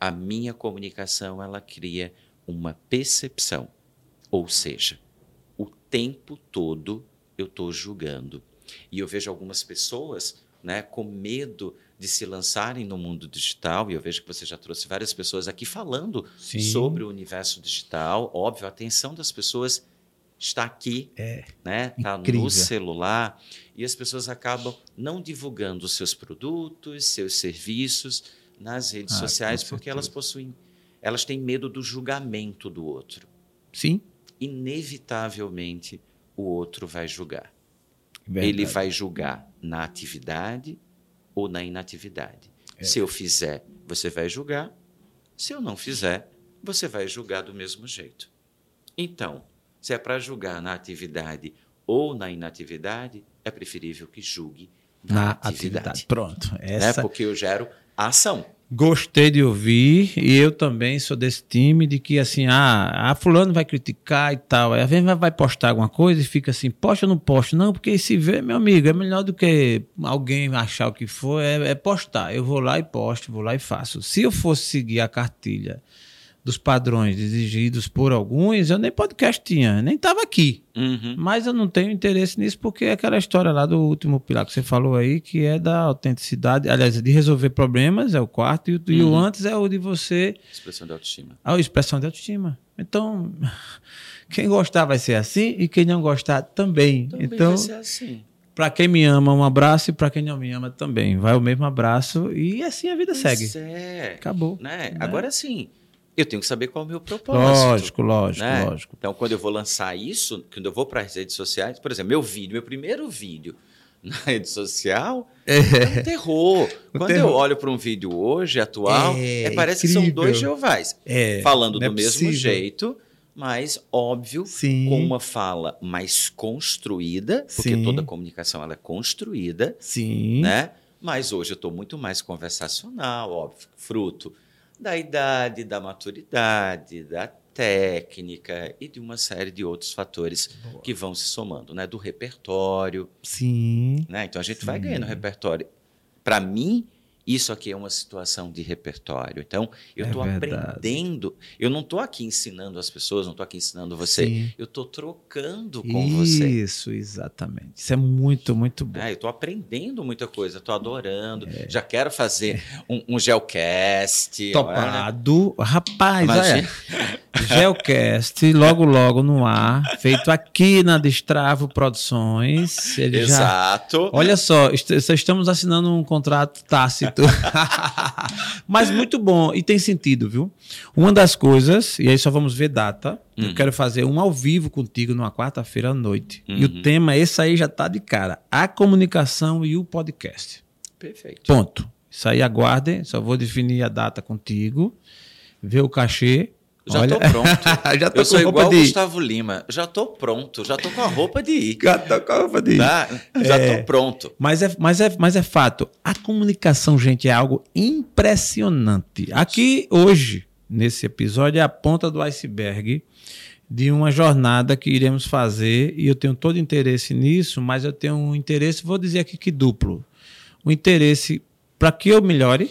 A minha comunicação, ela cria uma percepção. Ou seja, o tempo todo eu estou julgando. E eu vejo algumas pessoas né, com medo de se lançarem no mundo digital, e eu vejo que você já trouxe várias pessoas aqui falando Sim. sobre o universo digital. Óbvio, a atenção das pessoas está aqui, É. né? Está no celular e as pessoas acabam não divulgando os seus produtos, seus serviços nas redes Ah, sociais porque elas possuem, elas têm medo do julgamento do outro. Sim. Inevitavelmente o outro vai julgar. Verdade. Ele vai julgar na atividade ou na inatividade. É. Se eu fizer, você vai julgar. Se eu não fizer, você vai julgar do mesmo jeito. Então, se é para julgar na atividade ou na inatividade, é preferível que julgue na, Na atividade. atividade. Pronto. Né? Essa Porque eu gero ação. Gostei de ouvir e eu também sou desse time de que assim, ah, a fulano vai criticar e tal. Aí às vezes vai- vai postar alguma coisa e fica assim, posta ou não posta? Não, porque se vê, meu amigo, é melhor do que alguém achar o que for, é, é postar. Eu vou lá e posto, vou lá e faço. Se eu fosse seguir a cartilha dos padrões exigidos por alguns, eu nem podcast tinha, nem estava aqui. Uhum. Mas eu não tenho interesse nisso porque é aquela história lá do último pilar que você falou aí, que é da autenticidade, aliás, de resolver problemas, é o quarto, e, uhum. e o uhum. antes é o de você. Expressão de autoestima. A expressão de autoestima. Então, quem gostar vai ser assim e quem não gostar também. Também então, vai ser assim. Para quem me ama, um abraço e para quem não me ama também. Vai o mesmo abraço e assim a vida pois segue. É. Acabou. Né? Né? Agora sim, eu tenho que saber qual é o meu propósito. Lógico, lógico, né? lógico. Então, quando eu vou lançar isso, quando eu vou para as redes sociais, por exemplo, meu vídeo, meu primeiro vídeo na rede social é, é um terror. O quando terror. eu olho para um vídeo hoje, atual, é, é parece incrível. que são dois Jeovás. É, falando do é mesmo possível. jeito, mas óbvio, Sim. com uma fala mais construída, porque Sim. toda comunicação ela é construída, Sim. né? Mas hoje eu estou muito mais conversacional, óbvio, fruto da idade, da maturidade, da técnica e de uma série de outros fatores Boa. que vão se somando, né? Do repertório. Sim. Né? Então a gente Sim. vai ganhando repertório. Para mim, isso aqui é uma situação de repertório. Então, eu estou é aprendendo. Eu não estou aqui ensinando as pessoas, não estou aqui ensinando você. Sim. Eu estou trocando com isso, você. Isso, exatamente. Isso é muito, muito bom. É, eu estou aprendendo muita coisa, estou adorando. É. Já quero fazer um, um gelcast. É? Topado. Rapaz, Imagina. olha. Gelcast, logo, logo no ar, feito aqui na Destravo Produções. Ele Exato. Já... Olha só, estamos assinando um contrato tácito. Mas muito bom e tem sentido, viu? Uma das coisas, e aí só vamos ver data, uhum. eu quero fazer um ao vivo contigo numa quarta-feira à noite. Uhum. E o uhum. tema, esse aí já tá de cara: a comunicação e o podcast. Perfeito. Ponto. Isso aí aguardem, só vou definir a data contigo, ver o cachê já Olha... tô pronto. já tô eu sou igual o Gustavo Lima. Já tô pronto. Já tô com a roupa de ir. Já tô com a roupa de ir. Tá? Já é... tô pronto. Mas é, mas, é, mas é fato. A comunicação, gente, é algo impressionante. Aqui, hoje, nesse episódio, é a ponta do iceberg de uma jornada que iremos fazer. E eu tenho todo interesse nisso, mas eu tenho um interesse, vou dizer aqui que duplo. Um interesse para que eu melhore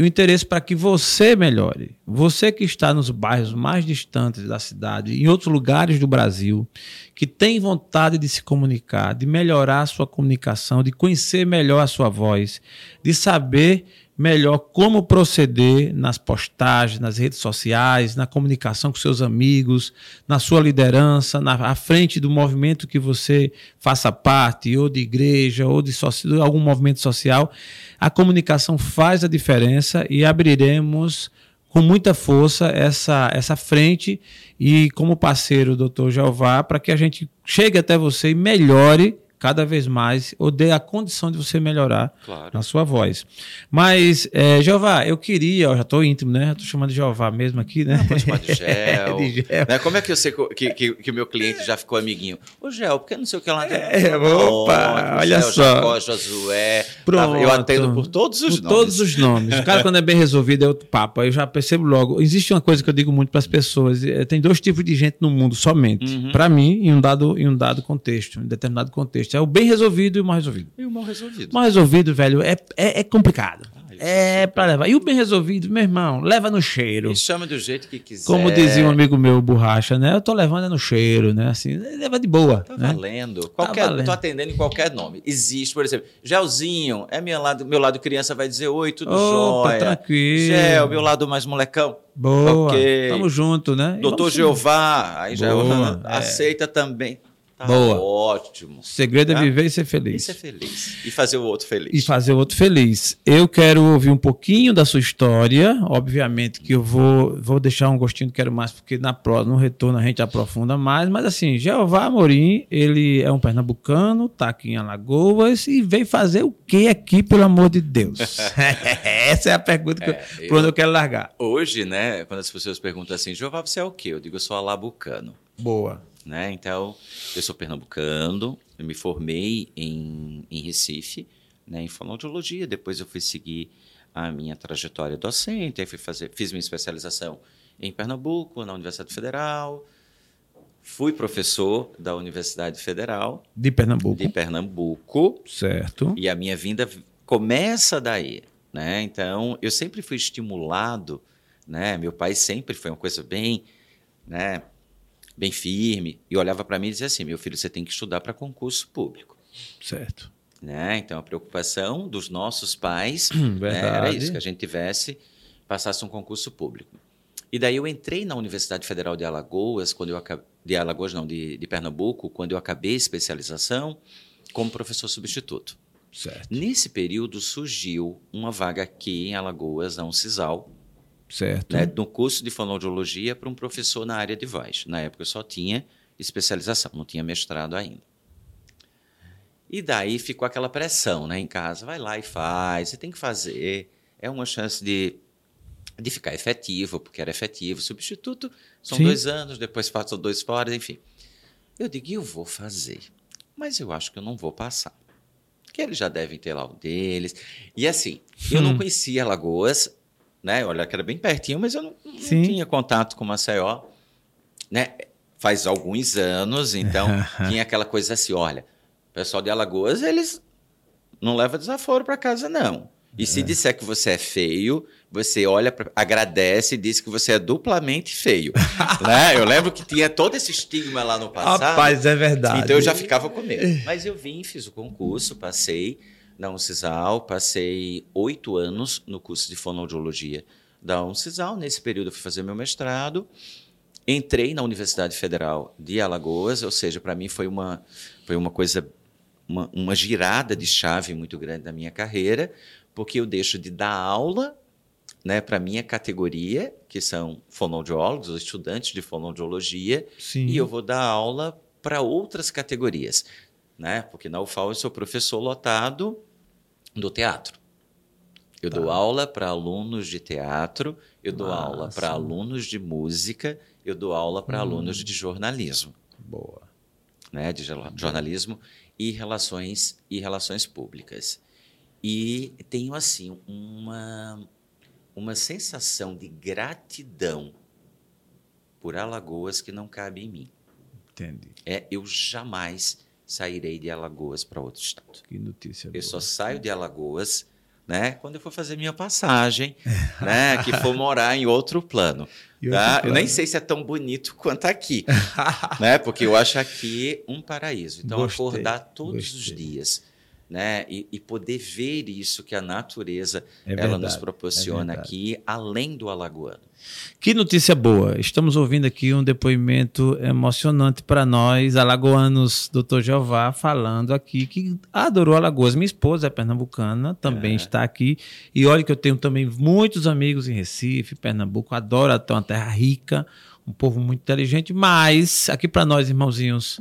e o interesse para que você melhore. Você que está nos bairros mais distantes da cidade, em outros lugares do Brasil, que tem vontade de se comunicar, de melhorar a sua comunicação, de conhecer melhor a sua voz, de saber melhor como proceder nas postagens, nas redes sociais, na comunicação com seus amigos, na sua liderança, na à frente do movimento que você faça parte, ou de igreja, ou de algum movimento social. A comunicação faz a diferença e abriremos com muita força essa, essa frente e como parceiro, doutor Jeová, para que a gente chegue até você e melhore cada vez mais ou dê a condição de você melhorar claro. na sua voz. Mas, é, Jeová, eu queria, já estou íntimo, né? Estou chamando de Jeová mesmo aqui, né? pode chamar de Gel. de gel. Né? Como é que eu sei que, o meu cliente já ficou amiguinho? Ô, Gel, porque não sei o que lá. É, opa, olha Gel, só. Jacó, Josué. Pronto. Eu atendo por todos os por nomes. todos os nomes. O cara, quando é bem resolvido, é outro papo. Eu já percebo logo. Existe uma coisa que eu digo muito para as pessoas. É, tem dois tipos de gente no mundo somente. Uhum. Para mim, em um, dado, em um dado contexto, em um determinado contexto. É o bem resolvido e o mal resolvido. E o mal resolvido. Mal resolvido, velho, é, é, é complicado. Ah, é para levar. E o bem resolvido, meu irmão, leva no cheiro. E chama do jeito que quiser. Como dizia um amigo meu, borracha, né? Eu tô levando é no cheiro, né? Assim, leva de boa. Tá né? valendo. Qualquer, tá valendo. Tô atendendo em qualquer nome. Existe, por exemplo, Gelzinho, é meu lado, meu lado criança vai dizer oi, tudo Opa, jóia. tranquilo. Gel, meu lado mais molecão. Boa. Okay. Tamo junto, né? Doutor Jeová, aí já é. aceita também. Tá Boa. Ótimo. O segredo é tá? é viver e ser feliz. E ser feliz. E fazer o outro feliz. E fazer o outro feliz. Eu quero ouvir um pouquinho da sua história. Obviamente que eu vou, vou deixar um gostinho do Quero Mais, porque na próxima, no retorno, a gente aprofunda mais. Mas assim, Jeová Amorim, ele é um pernambucano, tá aqui em Alagoas e veio fazer o que aqui, pelo amor de Deus? Essa é a pergunta que é, eu, por onde eu quero largar. Hoje, né, quando as pessoas perguntam assim, Jeová, você é o quê? Eu digo, eu sou alabucano. Boa. Né? Então, eu sou pernambucano, eu me formei em, em Recife, né, em fonoaudiologia, depois eu fui seguir a minha trajetória docente, aí fui fazer, fiz minha especialização em Pernambuco, na Universidade Federal, fui professor da Universidade Federal. De Pernambuco. De Pernambuco. Certo. E a minha vinda começa daí, né? Então, eu sempre fui estimulado né? Meu pai sempre foi uma coisa bem, né, bem firme e olhava para mim e dizia assim: "Meu filho, você tem que estudar para concurso público". Certo. Né? Então a preocupação dos nossos pais né, era isso que a gente tivesse passasse um concurso público. E daí eu entrei na Universidade Federal de Alagoas quando eu acabei, de Alagoas não de, de Pernambuco quando eu acabei a especialização como professor substituto. Certo. Nesse período surgiu uma vaga aqui em Alagoas, na Uncisal, certo. Né, no curso de fonoaudiologia para um professor na área de voz. Na época eu só tinha especialização, não tinha mestrado ainda. E daí ficou aquela pressão né, em casa, vai lá e faz, você tem que fazer, é uma chance de, de ficar efetivo, porque era efetivo. Substituto são Sim. dois anos, depois passam dois fora, enfim. Eu digo, eu vou fazer, mas eu acho que eu não vou passar que eles já devem ter lá o deles. E assim, eu não hum. conhecia Lagoas, né? Olha, que era bem pertinho, mas eu não, não tinha contato com Maceió, né? Faz alguns anos, então tinha aquela coisa assim, olha, o pessoal de Alagoas, eles não leva desaforo para casa, não. E é. se disser que você é feio, você olha, pra, agradece e diz que você é duplamente feio. né? Eu lembro que tinha todo esse estigma lá no passado. Rapaz, é verdade. Então eu já ficava com medo. Mas eu vim, fiz o concurso, passei na Uncisal, passei oito anos no curso de fonoaudiologia da Uncisal. Nesse período eu fui fazer meu mestrado. Entrei na Universidade Federal de Alagoas, ou seja, para mim foi uma, foi uma coisa, uma, uma girada de chave muito grande da minha carreira, porque eu deixo de dar aula né, para minha categoria, que são fonoaudiólogos, os estudantes de fonoaudiologia, Sim. e eu vou dar aula para outras categorias, né? Porque na UFAL eu sou professor lotado do teatro. Eu tá. dou aula para alunos de teatro, eu dou Nossa. aula para alunos de música, eu dou aula para hum. alunos de jornalismo. Boa. Né, de jornalismo e relações e relações públicas. E tenho assim uma uma sensação de gratidão por Alagoas que não cabe em mim. Entendi. É, eu jamais sairei de Alagoas para outro estado. Que notícia Eu boa. só saio de Alagoas, né, quando eu for fazer minha passagem, né, que for morar em outro plano. Tá? Outro Eu nem sei se é tão bonito quanto aqui, né? Porque eu acho aqui um paraíso. Então Gostei. acordar todos Gostei. os dias né? E, e, poder ver isso que a natureza é verdade, ela nos proporciona é aqui, além do alagoano. Que notícia boa! Estamos ouvindo aqui um depoimento emocionante para nós, alagoanos, doutor Jeová, falando aqui que adorou Alagoas. Minha esposa é pernambucana, também é. está aqui. E olha que eu tenho também muitos amigos em Recife, Pernambuco, adoro, é uma terra rica, um povo muito inteligente, mas aqui para nós, irmãozinhos.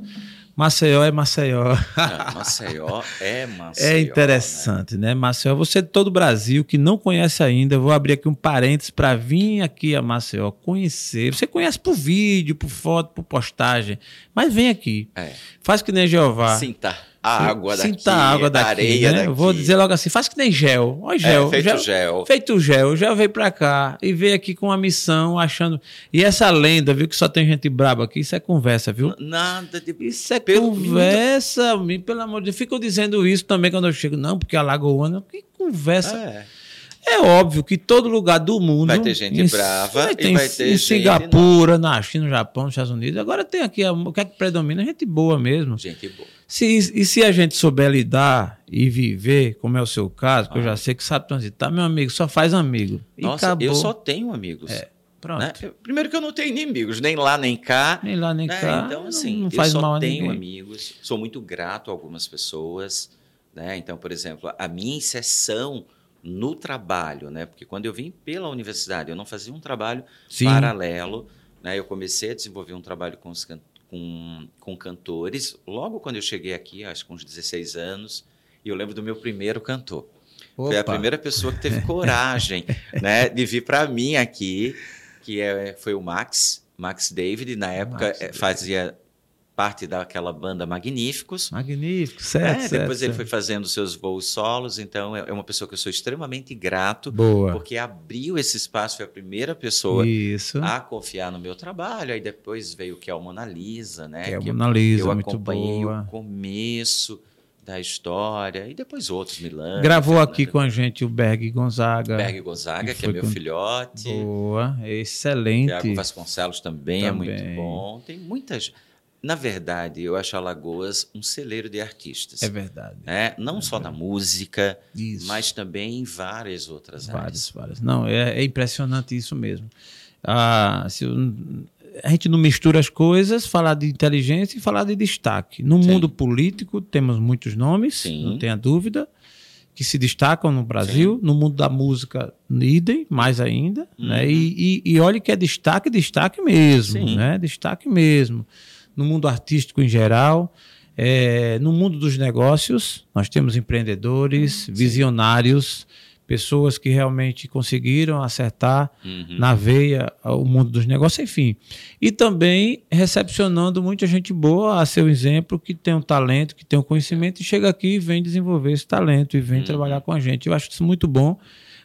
Maceió é Maceió. Não, Maceió é Maceió. É interessante, né? né? Maceió, você é de todo o Brasil que não conhece ainda, eu vou abrir aqui um parênteses para vir aqui a Maceió conhecer. Você conhece por vídeo, por foto, por postagem, mas vem aqui. É. Faz que nem Jeová. Sinta a água daqui, Sinta a água daqui, a areia né? daqui. Eu vou dizer logo assim, faz que nem gel. Olha gel. É, feito gel, gel. Feito gel. Gel veio para cá e veio aqui com uma missão, achando... E essa lenda, viu, que só tem gente braba aqui, isso é conversa, viu? Nada de... Isso é pelo conversa, mundo... pelo amor de Deus. Ficam dizendo isso também quando eu chego. Não, porque a Lagoana... Que conversa... É. É óbvio que todo lugar do mundo. Vai ter gente em, brava. E vai ter em Singapura, na China, no Japão, nos Estados Unidos. Agora tem aqui, o que é que predomina? Gente boa mesmo. Gente boa. Se, e se a gente souber lidar e viver, como é o seu caso, que ah. eu já sei que sabe transitar, meu amigo, só faz amigo. Nossa, acabou. eu só tenho amigos. É. Pronto. Né? primeiro que eu não tenho inimigos, nem lá nem cá. Nem lá nem né? cá. Então, assim, não, não faz eu só mal tenho amigos. Sou muito grato a algumas pessoas. Né? Então, por exemplo, a minha inserção no trabalho, né? Porque quando eu vim pela universidade, eu não fazia um trabalho Sim. paralelo, né? Eu comecei a desenvolver um trabalho com, os, com, com cantores logo quando eu cheguei aqui, acho que com uns 16 anos, e eu lembro do meu primeiro cantor. Opa. Foi a primeira pessoa que teve coragem, né, de vir para mim aqui, que é, foi o Max, Max David, na época Max é, fazia parte daquela banda Magníficos. Magníficos, certo. É, certo depois certo. ele foi fazendo seus voos solos, então é, é uma pessoa que eu sou extremamente grato, Boa. porque abriu esse espaço, foi a primeira pessoa Isso. a confiar no meu trabalho. Aí depois veio o que é o Mona Lisa, né? Que é o Mona Lisa, eu muito acompanhei boa. o começo contar a história, e depois outros, Milano. Gravou aqui com a gente o Berg Gonzaga. Berg Gonzaga, que, que é meu com... filhote. Boa, excelente. Tiago Vasconcelos também, também, é muito bom. Tem muitas. Na verdade, eu acho Alagoas um celeiro de artistas. É verdade. Né? Não é só verdade. na música, isso. mas também em várias outras várias, áreas. Várias. Não, é, é impressionante isso mesmo. Ah, se eu, a gente não mistura as coisas, falar de inteligência e falar de destaque. No Sim. mundo político, temos muitos nomes, Sim. não tenha dúvida, que se destacam no Brasil. Sim. No mundo da música, idem, mais ainda. Uhum. Né? E, e, e olhe que é destaque, destaque mesmo. Né? Destaque mesmo. No mundo artístico em geral. É, no mundo dos negócios, nós temos empreendedores, visionários pessoas que realmente conseguiram acertar uhum. na veia o mundo dos negócios, enfim. E também recepcionando muita gente boa a seu exemplo, que tem um talento, que tem um conhecimento e chega aqui e vem desenvolver esse talento e vem uhum. trabalhar com a gente. Eu acho isso muito bom.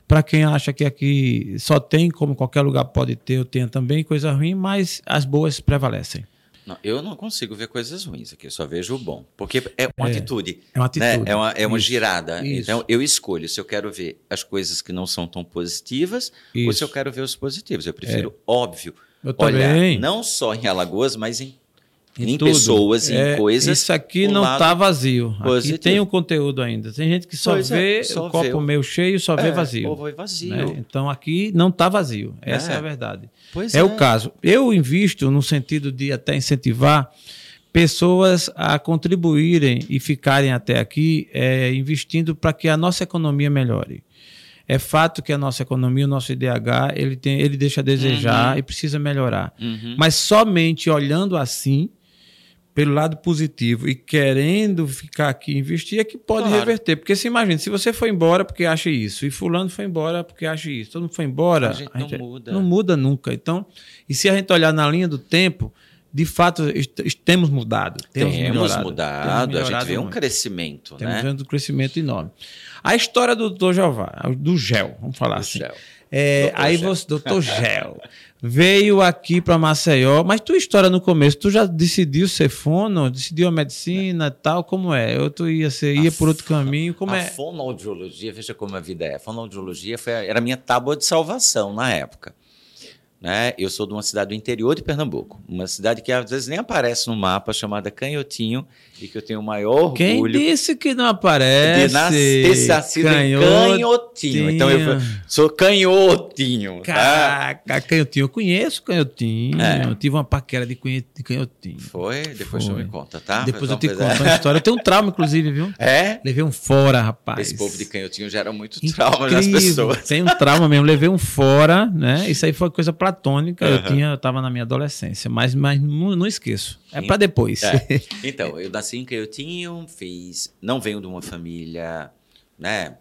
Para quem acha que aqui só tem, como qualquer lugar pode ter, eu tenho também coisa ruim, mas as boas prevalecem. Não, eu não consigo ver coisas ruins aqui, eu só vejo o bom. Porque é uma é, atitude. É uma atitude. Né? É uma, é uma isso, girada. Isso. Então eu escolho se eu quero ver as coisas que não são tão positivas isso. ou se eu quero ver os positivos. Eu prefiro, é. óbvio, eu olhar também. não só em Alagoas, mas em em, em pessoas, em é, coisas. Isso aqui não está vazio. Positivo. Aqui tem o conteúdo ainda. Tem gente que só pois vê é, só o copo vê. meio cheio, só vê é, vazio. Ou vazio. Né? Então aqui não está vazio. Essa é. a verdade. Pois é, o caso. Eu invisto no sentido de até incentivar pessoas a contribuírem e ficarem até aqui é, investindo para que a nossa economia melhore. É fato que a nossa economia, o nosso IDH, ele, tem, ele deixa a desejar uhum. e precisa melhorar. Uhum. Mas somente olhando assim, pelo lado positivo e querendo ficar aqui e investir, é que pode claro. reverter. Porque se imagina, se você foi embora porque acha isso, e fulano foi embora porque acha isso, todo mundo foi embora, a gente, a gente não muda. Não muda nunca. Então, e se a gente olhar na linha do tempo, de fato, temos mudado. Temos, temos melhorado, mudado. Temos a gente vê um crescimento, temos né? Temos um crescimento enorme. A história do doutor Jeová, do GEL, vamos falar do assim. Gel. É, aí Gel. você, doutor Gel, veio aqui para Maceió, mas tua história no começo, tu já decidiu ser fono, decidiu a medicina e tal, como é? Eu tu ia ser, ia por outro caminho, como a é? fonoaudiologia, veja como a vida é. A fonoaudiologia foi, a- era a minha tábua de salvação na época. Né? Eu sou de uma cidade do interior de Pernambuco, uma cidade que às vezes nem aparece no mapa, chamada Canhotinho, e que eu tenho o maior Quem orgulho disse que não aparece? de nascer nascido em Canhotinho. Então eu sou canhotinho. Tá? Caraca, canhotinho. Eu conheço canhotinho. É. Eu tive uma paquera de canho- de canhotinho. Foi? Depois Foi. tu me conta, tá? Depois eu te fazer- conto uma história. Eu tenho um trauma, inclusive, viu? É? Levei um fora, rapaz. Esse povo de canhotinho gera muito trauma nas Incrível. pessoas. Tem um trauma mesmo. Levei um fora, né? Isso aí foi coisa platônica. Eu tinha, eu tava na minha adolescência, mas, mas não, não esqueço. É para depois. É. Então, eu nasci em Canhotinho, fiz. Não venho de uma família, né,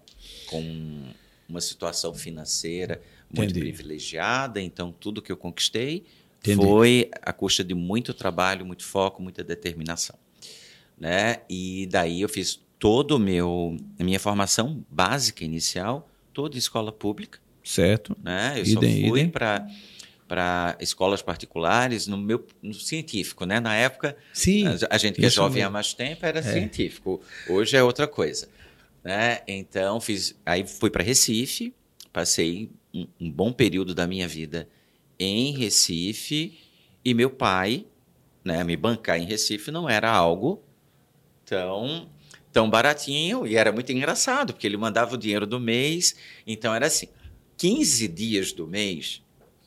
com uma situação financeira muito Entendi. privilegiada, então tudo que eu conquistei Entendi. foi à custa de muito trabalho, muito foco, muita determinação, né? E daí eu fiz todo o meu a minha formação básica inicial, toda em escola pública, certo. né? Eu Idem, só fui para para escolas particulares no meu no científico, né? Na época Sim. a- a gente que é jovem mesmo. há mais tempo era É. científico. Hoje é outra coisa, né? Então fiz, aí fui para Recife, passei um, um bom período da minha vida em Recife e meu pai, né, me bancar em Recife não era algo tão tão baratinho e era muito engraçado porque ele mandava o dinheiro do mês, então era assim, 15 dias do mês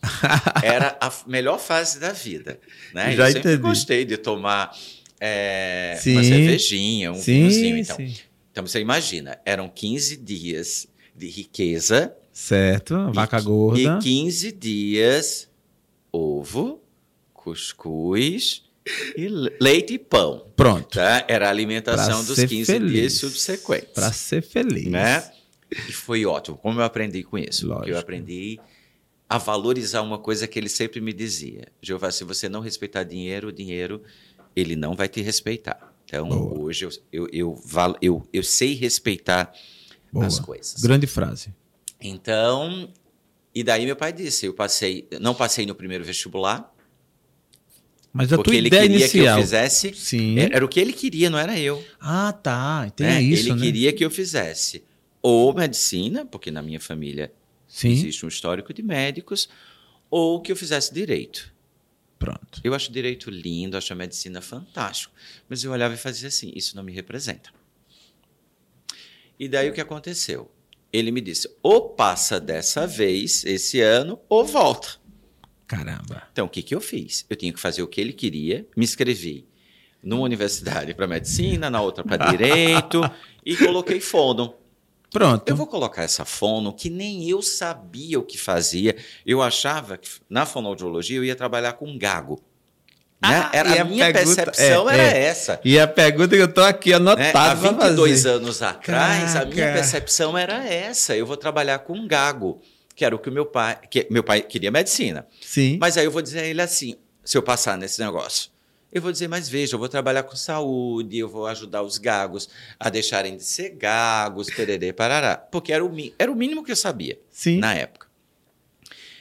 era a melhor fase da vida. Né? Já eu sempre entendi. gostei de tomar é, Sim. uma cervejinha, um vinhozinho. Então. sim. então você imagina, eram 15 dias de riqueza Certo. Vaca e, gorda. e 15 dias ovo, cuscuz e le- leite e pão. Pronto. Tá? Era a alimentação Pra dos ser 15 feliz. dias subsequentes. Para ser feliz. né? E foi ótimo. Como eu aprendi com isso? Porque eu Lógico. aprendi a valorizar uma coisa que ele sempre me dizia. Jeová, se você não respeitar dinheiro, o dinheiro, ele não vai te respeitar. Então, Boa. hoje eu, eu, eu, eu, eu sei respeitar Boa. as coisas. Grande frase. Então, e daí meu pai disse, eu passei, não passei no primeiro vestibular, Mas a Porque tua ele ideia queria inicial. que eu fizesse. Sim. Era o que ele queria, não era eu. Ah, tá. Tem né? isso, ele né? queria que eu fizesse ou medicina, porque na minha família Sim. existe um histórico de médicos, ou que eu fizesse direito. Pronto. Eu acho direito lindo, acho a medicina fantástico, mas eu olhava e fazia assim: isso não me representa. E daí o que aconteceu? Ele me disse: ou passa dessa vez, esse ano, ou volta. Caramba. Então, o que, que eu fiz? Eu tinha que fazer o que ele queria, me inscrevi numa universidade para medicina, na outra para direito, e coloquei fono. Pronto. Eu vou colocar essa fono que nem eu sabia o que fazia. Eu achava que na fonoaudiologia eu ia trabalhar com gago. Né? Ah, era, e a a minha pergunta- percepção é, era é. essa. E a pergunta que eu tô aqui né? anotado Há pra 22 fazer. anos atrás, a minha Caraca. percepção era essa. Eu vou trabalhar com gago, que era o que o meu pai... Que, meu pai queria medicina. Sim. Mas aí eu vou dizer a ele assim, se eu passar nesse negócio. Eu vou dizer, mas veja, eu vou trabalhar com saúde, eu vou ajudar os gagos a deixarem de ser gagos, pererê, parará. Porque era o, era o mínimo que eu sabia Sim. na época.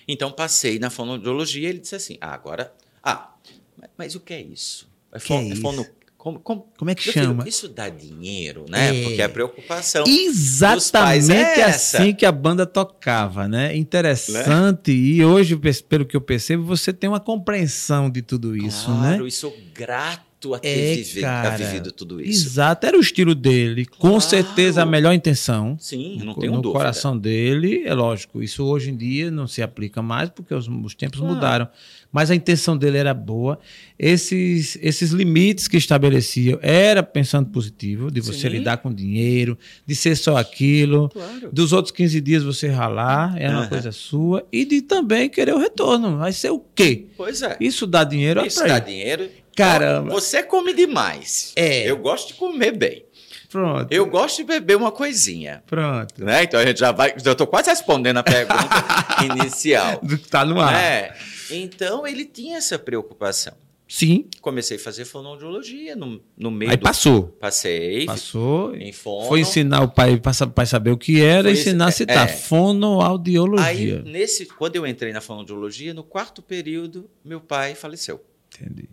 Então passei na fonoaudiologia e ele disse assim: ah, agora. Ah, mas, mas o que é isso? É, é fon- é isso? fono- como, como- Como é que Meu filho, chama? isso dá dinheiro, né? É. Porque é a preocupação. pais Exatamente é essa. assim que a banda tocava, né? Interessante. E hoje, pe- pelo que eu percebo, você tem uma compreensão de tudo isso, claro, né? e sou grato a ter É, vive- cara. a vivido tudo isso. Exato, era o estilo dele. Com Claro. certeza a melhor intenção. Sim, não no tenho no dúvida. coração dele, é lógico. Isso hoje em dia não se aplica mais porque os, os tempos Claro. mudaram. Mas a intenção dele era boa. Esses, esses limites que estabelecia era pensando positivo, de você Sim. lidar com dinheiro, de ser só aquilo. Claro. Dos outros 15 dias você ralar, era uma coisa sua. E de também querer o retorno. Vai ser o quê? Pois é. Isso dá dinheiro Isso dá dinheiro. Caramba. Você come demais. É. Eu gosto de comer bem. Pronto. Eu gosto de beber uma coisinha. Pronto. Né? Então a gente já vai. Eu estou quase respondendo a pergunta inicial. Do que tá no ar. né? Então ele tinha essa preocupação. Sim. Comecei a fazer fonoaudiologia no, no meio Aí do. passou. Passei. Passou. Em fono. Foi ensinar o pai para o pai saber o que era, Foi ensinar a citar. é. Fonoaudiologia. Aí, nesse, quando eu entrei na fonoaudiologia, no quarto período, meu pai faleceu. Entendi.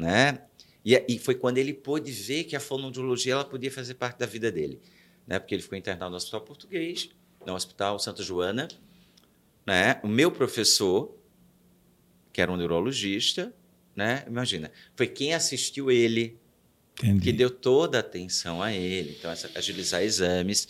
Né? E, e foi quando ele pôde ver que a fonoaudiologia ela podia fazer parte da vida dele, né? Porque ele ficou internado no Hospital Português, no Hospital Santa Joana, né? O meu professor, que era um neurologista, né? Imagina, foi quem assistiu ele, Entendi. que deu toda a atenção a ele, então essa- agilizar exames,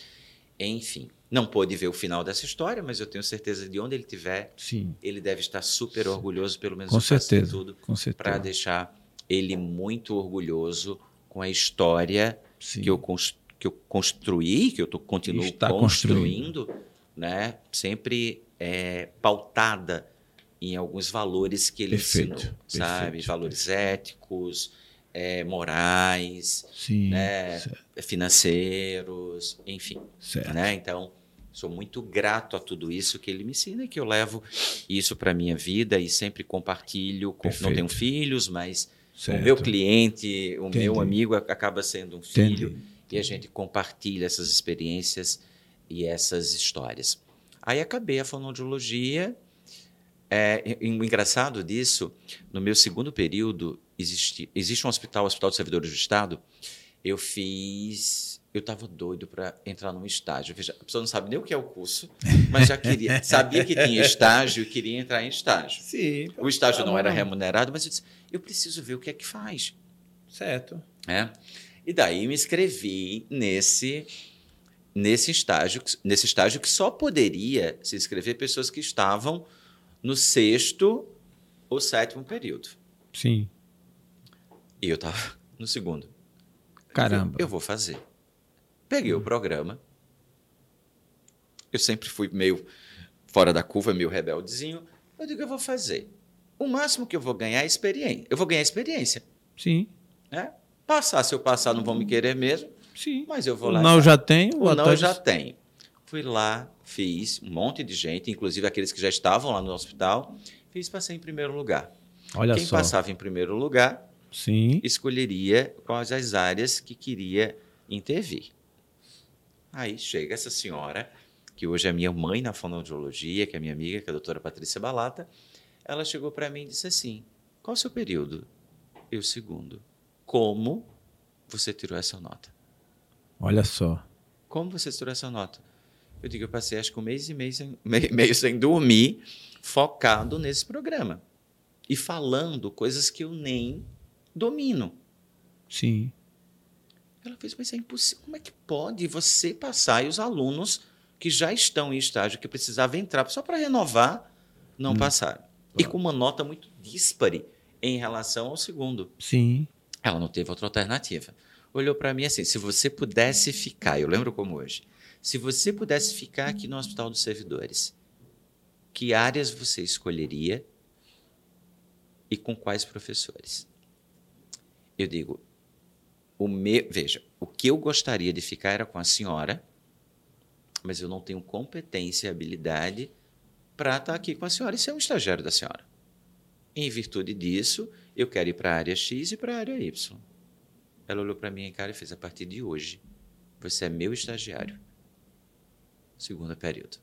enfim. Não pôde ver o final dessa história, mas eu tenho certeza de onde ele estiver, Sim, ele deve estar super orgulhoso, pelo menos com certeza. tudo para deixar ele muito orgulhoso com a história Sim. que eu, que eu construí, que eu tô, continuo Está construindo, né? sempre é, pautada em alguns valores que ele Perfeito, ensinou, sabe? perfeito, Valores éticos, é, morais, Sim. né? Financeiros, enfim. certo. Né? Então, sou muito grato a tudo isso que ele me ensina e que eu levo isso para minha vida e sempre compartilho. Com, não tenho filhos, mas certo. o meu cliente, o Entendi. meu amigo acaba sendo um filho Entendi. e a gente compartilha essas experiências e essas histórias. Aí acabei a fonoaudiologia. É, o engraçado disso, no meu segundo período, existe, existe um hospital, o Hospital dos Servidores do Estado, eu fiz. Eu estava doido para entrar num estágio. Veja, a pessoa não sabe nem o que é o curso, mas já queria, sabia que tinha estágio e queria entrar em estágio. Sim. O estágio não era remunerado, mas eu disse: eu preciso ver o que é que faz. Certo. né? E daí me inscrevi nesse nesse estágio, nesse estágio que só poderia se inscrever pessoas que estavam no sexto ou sétimo período. Sim. E eu estava no segundo. Caramba. Eu vou fazer. Peguei o programa. Eu sempre fui meio fora da curva, meio rebeldezinho. Eu digo, eu vou fazer. O máximo que eu vou ganhar é experiência. Eu vou ganhar experiência. Sim. Né? Passar, se eu passar, não vão me querer mesmo, Sim. mas eu vou lá. não já tem. O não eu já tenho. Fui lá, fiz um monte de gente, inclusive aqueles que já estavam lá no hospital. Fiz, passei em primeiro lugar. Olha Quem só. passava em primeiro lugar Sim. escolheria quais as áreas que queria intervir. Aí chega essa senhora, que hoje é minha mãe na fonoaudiologia, que é minha amiga, que é a doutora Patrícia Balata. Ela chegou para mim e disse assim: Qual o seu período? E o segundo. Como você tirou essa nota? Olha só. Como você tirou essa nota? Eu digo, eu passei acho que um mês e meio sem, meio sem dormir, focado nesse programa. E falando coisas que eu nem domino. Sim. Ela fez, mas é impossível. Como é que pode você passar e os alunos que já estão em estágio, que precisavam entrar só para renovar, não hum. passaram? E com uma nota muito díspare em relação ao segundo. Sim. Ela não teve outra alternativa. Olhou para mim assim: se você pudesse ficar, eu lembro como hoje, se você pudesse ficar aqui no Hospital dos Servidores, que áreas você escolheria e com quais professores? Eu digo, o me, veja, o que eu gostaria de ficar era com a senhora, mas eu não tenho competência e habilidade para estar aqui com a senhora e ser um estagiário da senhora. Em virtude disso, eu quero ir para a área X e para a área Y. Ela olhou para mim cara e fez: a partir de hoje, você é meu estagiário. Segundo período.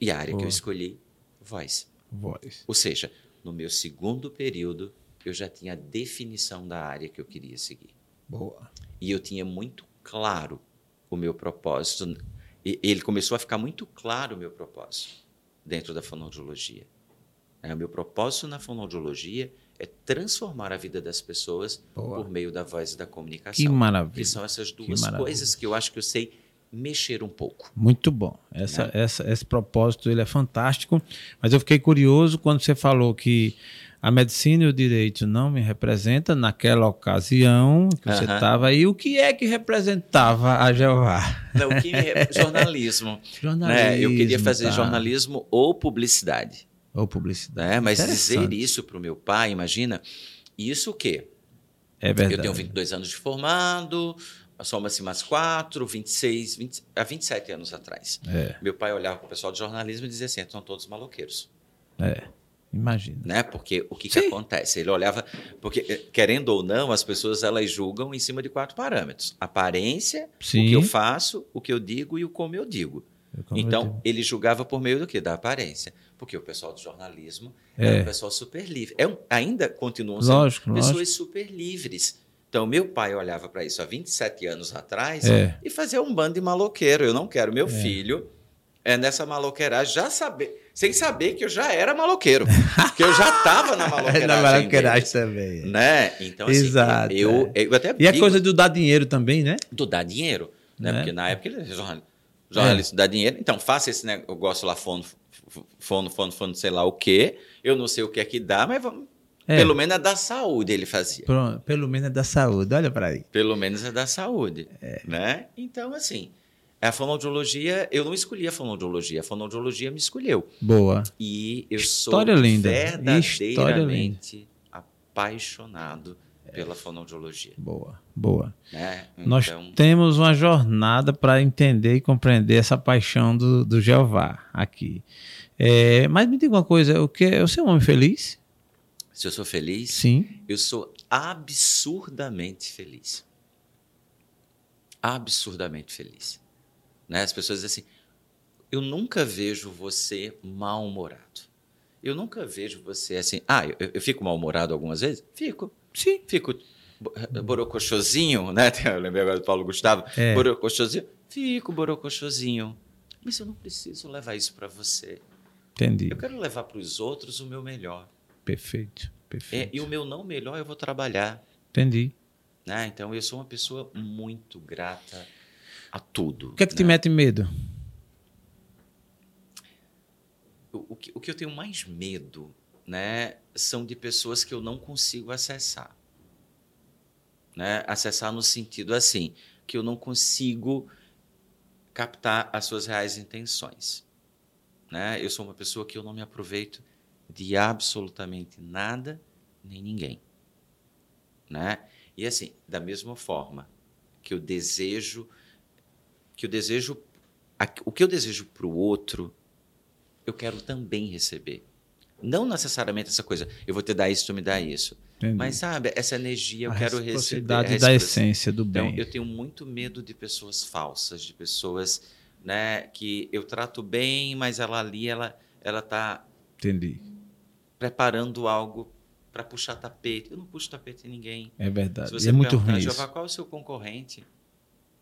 E a área que eu escolhi, voz. Voz. Ou seja, no meu segundo período, eu já tinha a definição da área que eu queria seguir. Boa. E eu tinha muito claro o meu propósito. E ele começou a ficar muito claro o meu propósito dentro da fonoaudiologia. É, o meu propósito na fonoaudiologia é transformar a vida das pessoas Boa. por meio da voz e da comunicação. Que maravilha. Que são essas duas que coisas que eu acho que eu sei mexer um pouco. Muito bom. Essa, né? essa, esse propósito ele é fantástico. Mas eu fiquei curioso quando você falou que a medicina e o direito não me representam naquela ocasião que você estava aí. O que é que representava a Jeová? Não, o que me... jornalismo. jornalismo. Né? Eu queria fazer tá. jornalismo ou publicidade. Ou publicidade. Né? Mas dizer isso para o meu pai, imagina, isso o quê? É verdade. Eu tenho 22 anos de formado, soma-se mais 4, 26, 20, há 27 anos atrás. É. Meu pai olhava para o pessoal de jornalismo e dizia assim: são todos maloqueiros. É. Imagina. Né? Porque o que, que acontece? Ele olhava. Porque, eh, querendo ou não, as pessoas elas julgam em cima de quatro parâmetros: aparência, Sim. o que eu faço, o que eu digo e o como eu digo. Como então, eu digo. ele julgava por meio do quê? Da aparência. Porque o pessoal do jornalismo é, é um pessoal super livre. É um, ainda continuam sendo lógico, pessoas lógico. super livres. Então, meu pai olhava para isso há 27 anos atrás é. e fazia um bando de maloqueiro. Eu não quero meu é. filho é, nessa maloqueiragem, já saber, sem saber que eu já era maloqueiro, que eu já estava na maloqueiragem. na maloqueiragem também. Né? Então, assim, Exato, eu, é. eu até E a coisa do dar dinheiro também, né? Do dar dinheiro, né? Porque na época ele jornalista é. dá dinheiro, então faça esse negócio lá, fono, fono, fono, fono, sei lá o quê. Eu não sei o que é que dá, mas vamos. É. Pelo menos é da saúde ele fazia. Pronto, pelo menos é da saúde, olha para aí. Pelo menos é da saúde, é. né? Então, assim, a fonoaudiologia, eu não escolhi a fonoaudiologia, a fonoaudiologia me escolheu. Boa. E eu História sou linda. verdadeiramente linda. apaixonado pela fonoaudiologia. Boa, boa. Né? Então... Nós temos uma jornada para entender e compreender essa paixão do, do Jeová aqui. É, mas me diga uma coisa, o que você é um homem feliz? Se eu sou feliz? Sim. Eu sou absurdamente feliz. Absurdamente feliz. Né? As pessoas dizem assim: eu nunca vejo você mal-humorado. Eu nunca vejo você assim. Ah, eu, eu fico mal-humorado algumas vezes? Fico. Sim. Fico borocochosinho, né? Eu lembrei agora do Paulo Gustavo. É. Borocochosinho. Fico borocochosinho. Mas eu não preciso levar isso para você. Entendi. Eu quero levar para os outros o meu melhor. Perfeito, perfeito. É, e o meu não melhor eu vou trabalhar. Entendi. Né? Então eu sou uma pessoa muito grata a tudo. O que é que né? te mete medo? O, o, que, o que eu tenho mais medo né, são de pessoas que eu não consigo acessar. Né? Acessar no sentido assim, que eu não consigo captar as suas reais intenções. Né? Eu sou uma pessoa que eu não me aproveito de absolutamente nada nem ninguém. Né? E assim, da mesma forma que eu desejo, que eu desejo, o que eu desejo para o outro, eu quero também receber. Não necessariamente essa coisa, eu vou te dar isso, tu me dá isso. Entendi. Mas sabe, essa energia eu a quero receber. A da essência do então, bem. Então, eu tenho muito medo de pessoas falsas, de pessoas né, que eu trato bem, mas ela ali, ela ela está Entendi preparando algo para puxar tapete. Eu não puxo tapete em ninguém. É verdade. Se você é muito ruim Jeová, qual é o seu concorrente?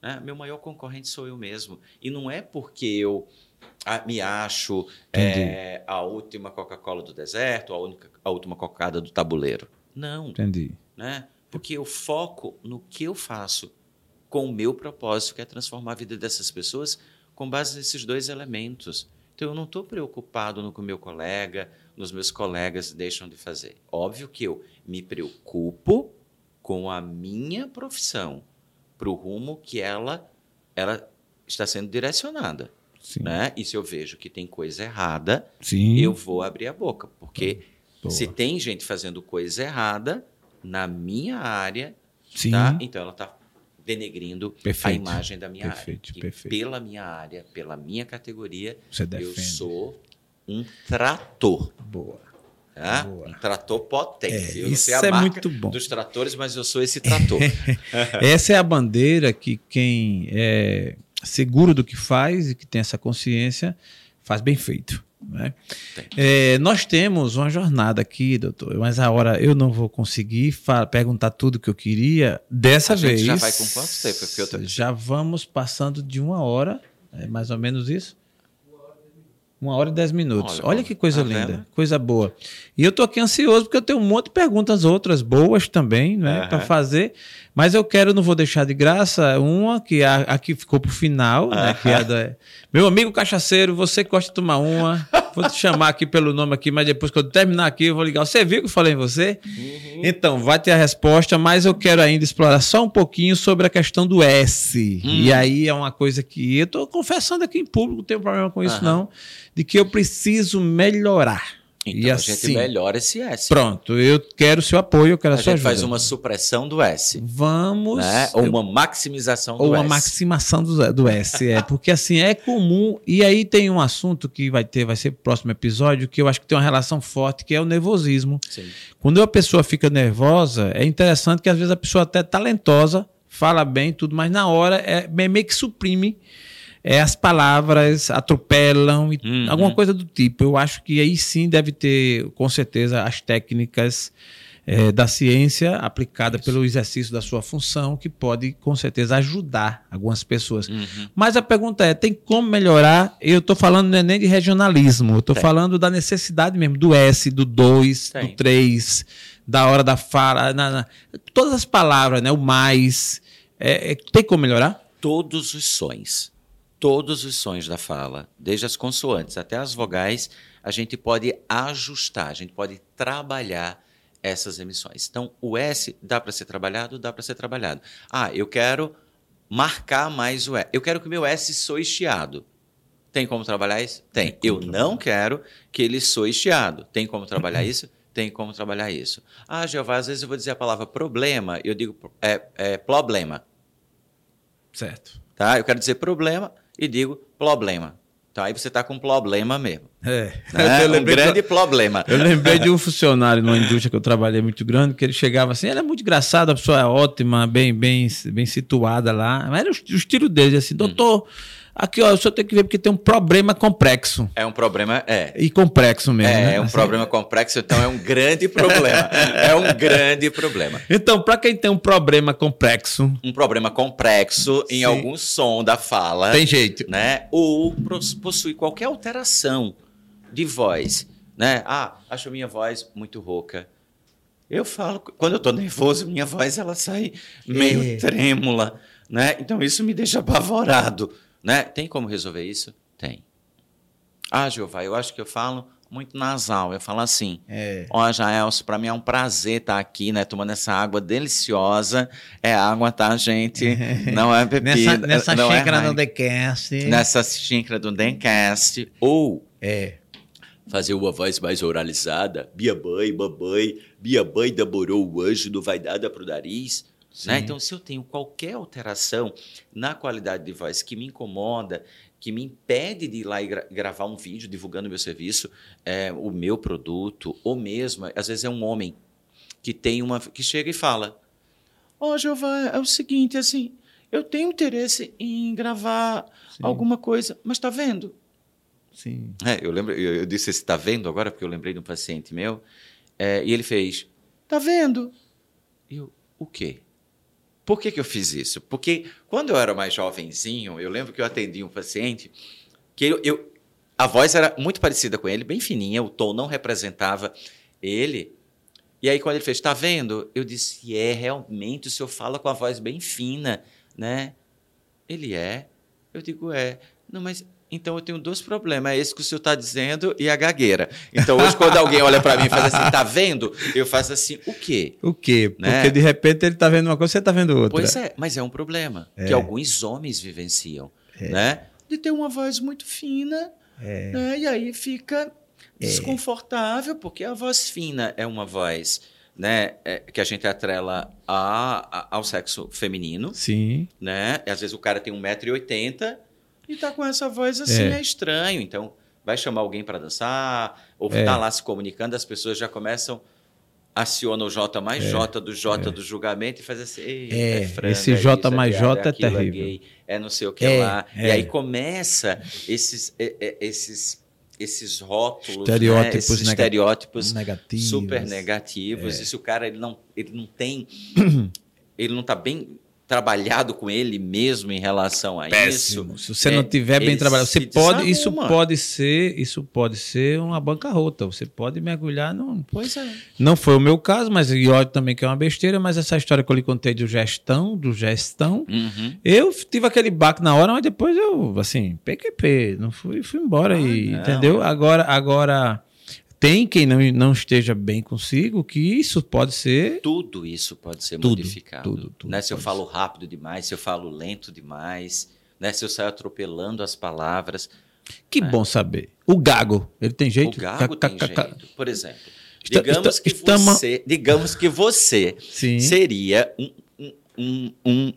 Né? Meu maior concorrente sou eu mesmo. E não é porque eu ah, me acho é, a última Coca-Cola do deserto, a, única, a última cocada do tabuleiro. Não. Entendi. Né? Porque eu foco no que eu faço com o meu propósito, que é transformar a vida dessas pessoas com base nesses dois elementos. Então, eu não estou preocupado no que o meu colega, nos meus colegas deixam de fazer. Óbvio que eu me preocupo com a minha profissão, para o rumo que ela, ela está sendo direcionada. Sim. Né? E se eu vejo que tem coisa errada, Sim. eu vou abrir a boca. Porque Boa. se tem gente fazendo coisa errada na minha área, Sim. Tá? então ela está denegrindo perfeito. a imagem da minha perfeito, área. Perfeito. pela minha área, pela minha categoria, eu sou um trator. Boa. Boa. Um trator potente. É, eu a é muito bom. dos tratores, mas eu sou esse trator. essa é a bandeira que quem é seguro do que faz e que tem essa consciência faz bem feito. Né? É, nós temos uma jornada aqui, doutor, mas a hora eu não vou conseguir perguntar tudo que eu queria dessa a vez. já vai com quanto tempo? Já vamos passando de uma hora, é mais ou menos isso. Uma hora e dez minutos. Olha, Olha que coisa tá linda, vendo? coisa boa. E eu tô aqui ansioso porque eu tenho um monte de perguntas outras boas também, né, uhum. para fazer. Mas eu quero, não vou deixar de graça, uma que a, aqui ficou pro final, uhum. né, que é da, meu amigo cachaceiro, você gosta de tomar uma? Vou te chamar aqui pelo nome aqui, mas depois que eu terminar aqui eu vou ligar. Você viu que eu falei em você? Uhum. Então, vai ter a resposta, mas eu quero ainda explorar só um pouquinho sobre a questão do S. Uhum. E aí é uma coisa que eu tô confessando aqui em público, não tenho problema com isso não de que eu preciso melhorar. Então e a assim, gente melhora esse S. Pronto, eu quero seu apoio, eu quero a, a sua gente faz uma supressão do S. Vamos. Né? Ou uma maximização do ou S. Ou uma maximação do, do S, é. Porque assim, é comum. E aí tem um assunto que vai ter, vai ser próximo episódio, que eu acho que tem uma relação forte, que é o nervosismo. Sim. Quando a pessoa fica nervosa, é interessante que às vezes a pessoa até é talentosa, fala bem, tudo, mas na hora é meio que suprime é, as palavras atropelam, uhum. alguma coisa do tipo. Eu acho que aí sim deve ter, com certeza, as técnicas é, da ciência aplicada Isso. pelo exercício da sua função, que pode, com certeza, ajudar algumas pessoas. Uhum. Mas a pergunta é: tem como melhorar? Eu estou falando não é nem de regionalismo, eu estou falando da necessidade mesmo, do S, do 2, do 3, da hora da fala, na, na, todas as palavras, né? O mais. É, é, tem como melhorar? Todos os sons todos os sons da fala, desde as consoantes até as vogais, a gente pode ajustar, a gente pode trabalhar essas emissões. Então, o S dá para ser trabalhado, dá para ser trabalhado. Ah, eu quero marcar mais o S. Eu quero que o meu S soe chiado. Tem como trabalhar isso? Tem. Eu não quero que ele soe chiado. Tem como trabalhar isso? Tem como trabalhar isso. Ah, Jeová, às vezes eu vou dizer a palavra problema, eu digo é, é problema. Certo. Tá? Eu quero dizer problema, e digo problema. Então aí você está com um problema mesmo. É. Né? um grande problema. Eu lembrei de um funcionário numa indústria que eu trabalhei muito grande, que ele chegava assim, ele é muito engraçado, a pessoa é ótima, bem, bem, bem situada lá. Mas era o, o estilo dele, assim, doutor. Hum Aqui, ó, o senhor tem que ver porque tem um problema complexo. É um problema, é. E complexo mesmo. É, né? é um assim. problema complexo, então é um grande problema. é um grande problema. Então, para quem tem um problema complexo. Um problema complexo Sim. em algum som da fala. Tem jeito. Né? Ou possui qualquer alteração de voz. Né? Ah, acho minha voz muito rouca. Eu falo, quando eu estou nervoso, minha voz ela sai meio é. trêmula. Né? Então, isso me deixa apavorado. Né? Tem como resolver isso? Tem. Ah, Jeová, eu acho que eu falo muito nasal. Eu falo assim: é. Ó, Jaelso, para mim é um prazer estar tá aqui, né? Tomando essa água deliciosa. É água, tá, gente? Não é bebida. nessa nessa é xícara é do Decast. Nessa xícara do Decast. Ou. É. Fazer uma voz mais oralizada. Bia mãe, mamãe, Bia mãe namorou o anjo, não vai nada pro nariz. Né? Então, se eu tenho qualquer alteração na qualidade de voz que me incomoda, que me impede de ir lá e gra gravar um vídeo divulgando o meu serviço, é, o meu produto, ou mesmo, às vezes é um homem que tem uma que chega e fala: Ó, oh, Giovanna, é o seguinte, assim, eu tenho interesse em gravar Sim. alguma coisa, mas está vendo? Sim. É, eu lembro, eu, eu disse, está vendo agora, porque eu lembrei de um paciente meu, é, e ele fez. Tá vendo? Eu, o quê? Por que, que eu fiz isso? Porque quando eu era mais jovenzinho, eu lembro que eu atendi um paciente que eu, eu a voz era muito parecida com ele, bem fininha, o tom não representava ele. E aí, quando ele fez, tá vendo? Eu disse, é, realmente, o senhor fala com a voz bem fina, né? Ele é. Eu digo, é. Não, mas então eu tenho dois problemas, é esse que o senhor está dizendo e a gagueira. Então hoje quando alguém olha para mim e faz assim, tá vendo? Eu faço assim, o quê? O quê? Né? Porque de repente ele está vendo uma coisa, você está vendo outra. Pois é, mas é um problema é. que alguns homens vivenciam, é. né? De ter uma voz muito fina, é. né? E aí fica é. desconfortável, porque a voz fina é uma voz né, é, que a gente atrela a, a, ao sexo feminino. Sim. Né? E às vezes o cara tem 1,80m e tá com essa voz assim, é, é estranho. Então, vai chamar alguém para dançar, ou é. tá lá se comunicando, as pessoas já começam aciona o J mais é, J do J é. do julgamento e faz assim, é, é franga, esse J mais é J é, terrível. É, gay, é não sei o que lá. E aí começa esses, esses, esses rótulos, estereótipos, né? esses estereótipos negativos. super negativos. E se o cara ele não, ele não tem, ele não está bem trabalhado com ele mesmo em relação a Péssimo. isso. Se você é, não tiver bem trabalhado, você pode, isso pode ser, isso pode ser uma bancarrota. Você pode mergulhar no. Pois é. Não foi o meu caso, mas e olha também que é uma besteira, mas essa história que eu lhe contei do gestão, do gestão, uhum. eu tive aquele baque na hora, mas depois eu, assim, PQP, não fui, fui embora ah, e, não. entendeu? Agora, agora tem quem não, não esteja bem consigo, que isso pode ser. Tudo isso pode ser tudo, modificado. Tudo, tudo né? Se eu falo rápido demais, se eu falo lento demais, né? se eu saio atropelando as palavras. Que né? bom saber. O gago, ele tem jeito? O gago tem jeito. Por exemplo, digamos, que você, digamos que você seria um, um, um, um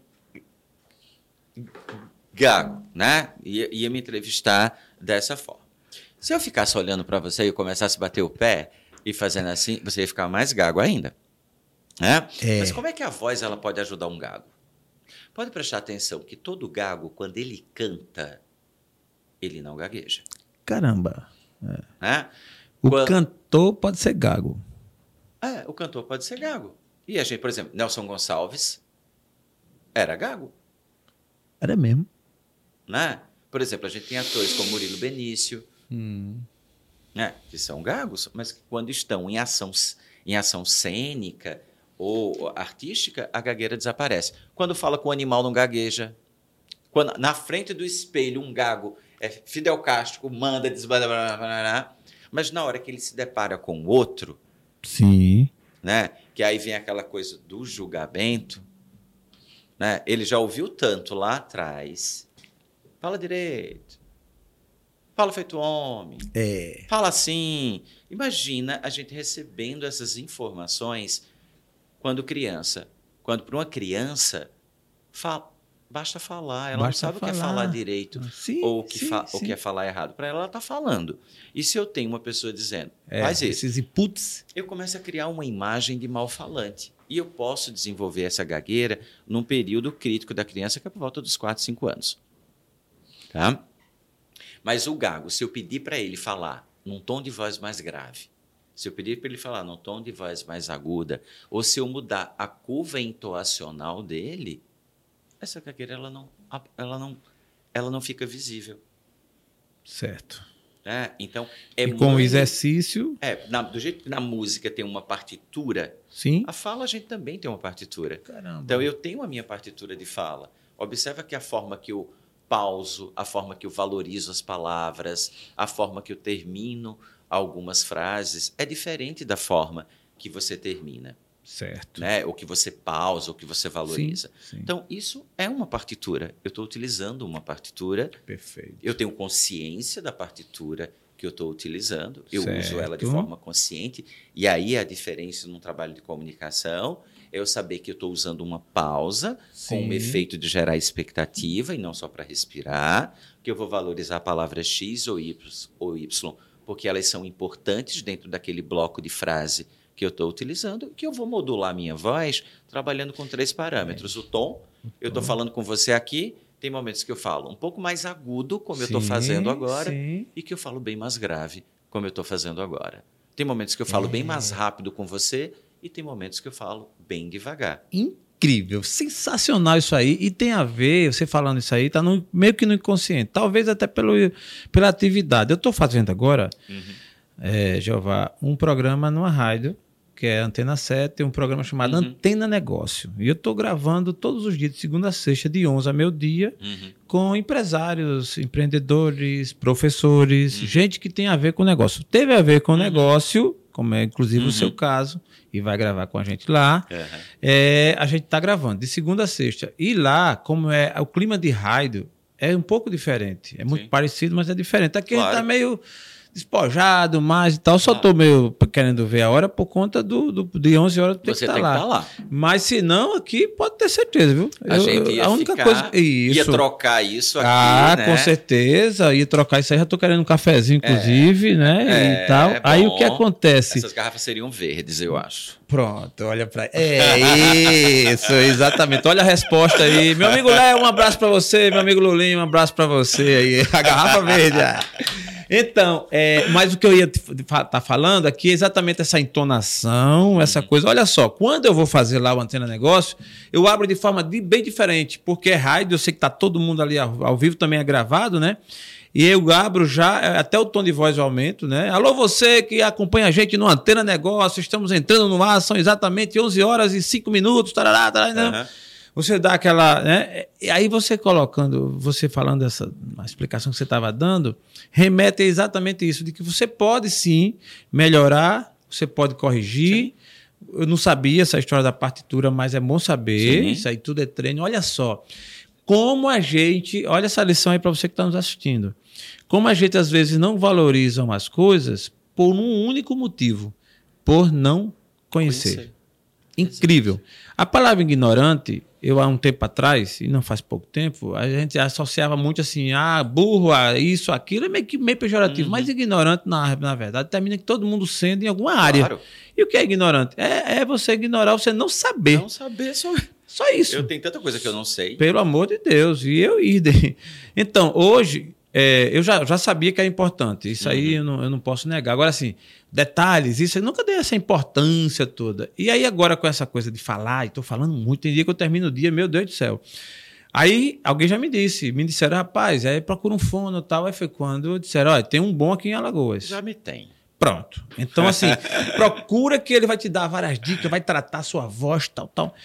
gago, né? Ia, ia me entrevistar dessa forma. Se eu ficasse olhando para você e começasse a bater o pé e fazendo assim, você ia ficar mais gago ainda. Né? É. Mas como é que a voz ela pode ajudar um gago? Pode prestar atenção que todo gago, quando ele canta, ele não gagueja. Caramba. É. Né? O quando... cantor pode ser gago. É, o cantor pode ser gago. E a gente, por exemplo, Nelson Gonçalves era gago. Era mesmo. Né? Por exemplo, a gente tem atores como Murilo Benício, Hum. É, que são gagos, mas que quando estão em ação, em ação cênica ou artística, a gagueira desaparece. Quando fala com o animal, não gagueja. Quando, na frente do espelho, um gago é Fidel Castro, manda, desbanda, mas na hora que ele se depara com outro, sim, né, que aí vem aquela coisa do julgamento, né, ele já ouviu tanto lá atrás, fala direito, Fala feito homem. É. Fala assim. Imagina a gente recebendo essas informações quando criança. Quando para uma criança, fala, basta falar. Ela basta não sabe falar. o que é falar direito sim, ou o que, sim, sim. o que é falar errado. Para ela, ela está falando. E se eu tenho uma pessoa dizendo, é, faz isso. Esses inputs. Eu começo a criar uma imagem de mal-falante. E eu posso desenvolver essa gagueira num período crítico da criança, que é por volta dos 4, 5 anos. Tá? Mas o gago, se eu pedir para ele falar num tom de voz mais grave, se eu pedir para ele falar num tom de voz mais aguda, ou se eu mudar a curva entoacional dele, essa gagueira ela não, ela não, ela não fica visível. Certo. É, então é e com o exercício. É, na, do jeito que na música tem uma partitura, Sim. a fala a gente também tem uma partitura. Caramba. Então eu tenho a minha partitura de fala. Observa que a forma que eu pauso, a forma que eu valorizo as palavras, a forma que eu termino algumas frases é diferente da forma que você termina. Certo. Né? Ou que você pausa, ou que você valoriza. Sim, sim. Então, isso é uma partitura. Eu estou utilizando uma partitura. Perfeito. Eu tenho consciência da partitura que eu estou utilizando. Eu certo. uso ela de forma consciente. E aí a diferença num trabalho de comunicação eu saber que eu estou usando uma pausa Sim. com o efeito de gerar expectativa e não só para respirar, que eu vou valorizar a palavra X ou Y, ou y porque elas são importantes dentro daquele bloco de frase que eu estou utilizando, que eu vou modular a minha voz trabalhando com três parâmetros. O tom, eu estou falando com você aqui, tem momentos que eu falo um pouco mais agudo, como sim, eu estou fazendo agora, sim. e que eu falo bem mais grave, como eu estou fazendo agora. Tem momentos que eu falo é. bem mais rápido com você e tem momentos que eu falo bem devagar. Incrível, sensacional isso aí. E tem a ver, você falando isso aí, está meio que no inconsciente, talvez até pelo, pela atividade. Eu estou fazendo agora, uhum. é, Jeová, um programa numa rádio que é Antena 7, um programa chamado uhum. Antena Negócio. E eu estou gravando todos os dias, de segunda a sexta, de 11 a meio-dia, uhum. com empresários, empreendedores, professores, uhum. gente que tem a ver com o negócio. Teve a ver com o uhum. negócio, como é inclusive o seu uhum. caso, e vai gravar com a gente lá. É, a gente está gravando de segunda a sexta. E lá, como é o clima de rádio, é um pouco diferente. É muito Sim. parecido, mas é diferente. Aqui claro. a gente está meio despojado mais e tal. Só estou ah. meio querendo ver a hora por conta do, do de 11 horas ter Você que estar tá lá. Tá lá. Mas se não, aqui pode ter certeza, viu? A eu, gente ia a única ficar, coisa isso. ia trocar isso aqui, Ah, né? com certeza, ia trocar isso aí. Já estou querendo um cafezinho, inclusive, é, né? É, e tal. É aí o que acontece? Essas garrafas seriam verdes, eu acho. Pronto, olha para É isso, exatamente. Olha a resposta aí. Meu amigo Léo, um abraço para você. Meu amigo Lulinho, um abraço para você aí. A garrafa verde. Então, é, mas o que eu ia estar tá falando aqui é exatamente essa entonação, essa coisa. Olha só, quando eu vou fazer lá o Antena Negócio, eu abro de forma de, bem diferente, porque é rádio, eu sei que está todo mundo ali ao, ao vivo, também é gravado, né? E eu abro já, é, até o tom de voz eu aumento, né? Alô, você que acompanha a gente no Antena Negócio, estamos entrando no ar, são exatamente 11 horas e 5 minutos, tarará, tarará? Uhum. Você dá aquela. Né? E aí você colocando, você falando essa explicação que você estava dando, remete a exatamente isso, de que você pode sim melhorar, você pode corrigir. Sim. Eu não sabia essa história da partitura, mas é bom saber. Sim. Isso aí tudo é treino. Olha só. Como a gente. Olha essa lição aí para você que está nos assistindo. Como a gente às vezes não valoriza as coisas por um único motivo: por não conhecer. conhecer. Incrível. A palavra ignorante, eu há um tempo atrás, e não faz pouco tempo, a gente associava muito assim, ah, burro, ah, isso, aquilo, é meio, meio pejorativo. Uhum. Mas ignorante, na, na verdade, termina que todo mundo sendo em alguma área. Claro. E o que é ignorante? É, é você ignorar, você não saber. Não saber só. Só isso. Eu tenho tanta coisa que eu não sei. Pelo amor de Deus. E eu idem. Então, hoje, é, eu já, já sabia que era importante. Isso uhum. aí eu não, eu não posso negar. Agora, assim, detalhes, isso eu nunca dei essa importância toda. E aí, agora, com essa coisa de falar, e estou falando muito, tem dia que eu termino o dia, meu Deus do céu. Aí alguém já me disse, me disseram, rapaz, aí procura um fono tal. Aí foi quando disseram, olha, tem um bom aqui em Alagoas. Já me tem. Pronto. Então, assim, procura que ele vai te dar várias dicas, vai tratar sua voz, tal, tal.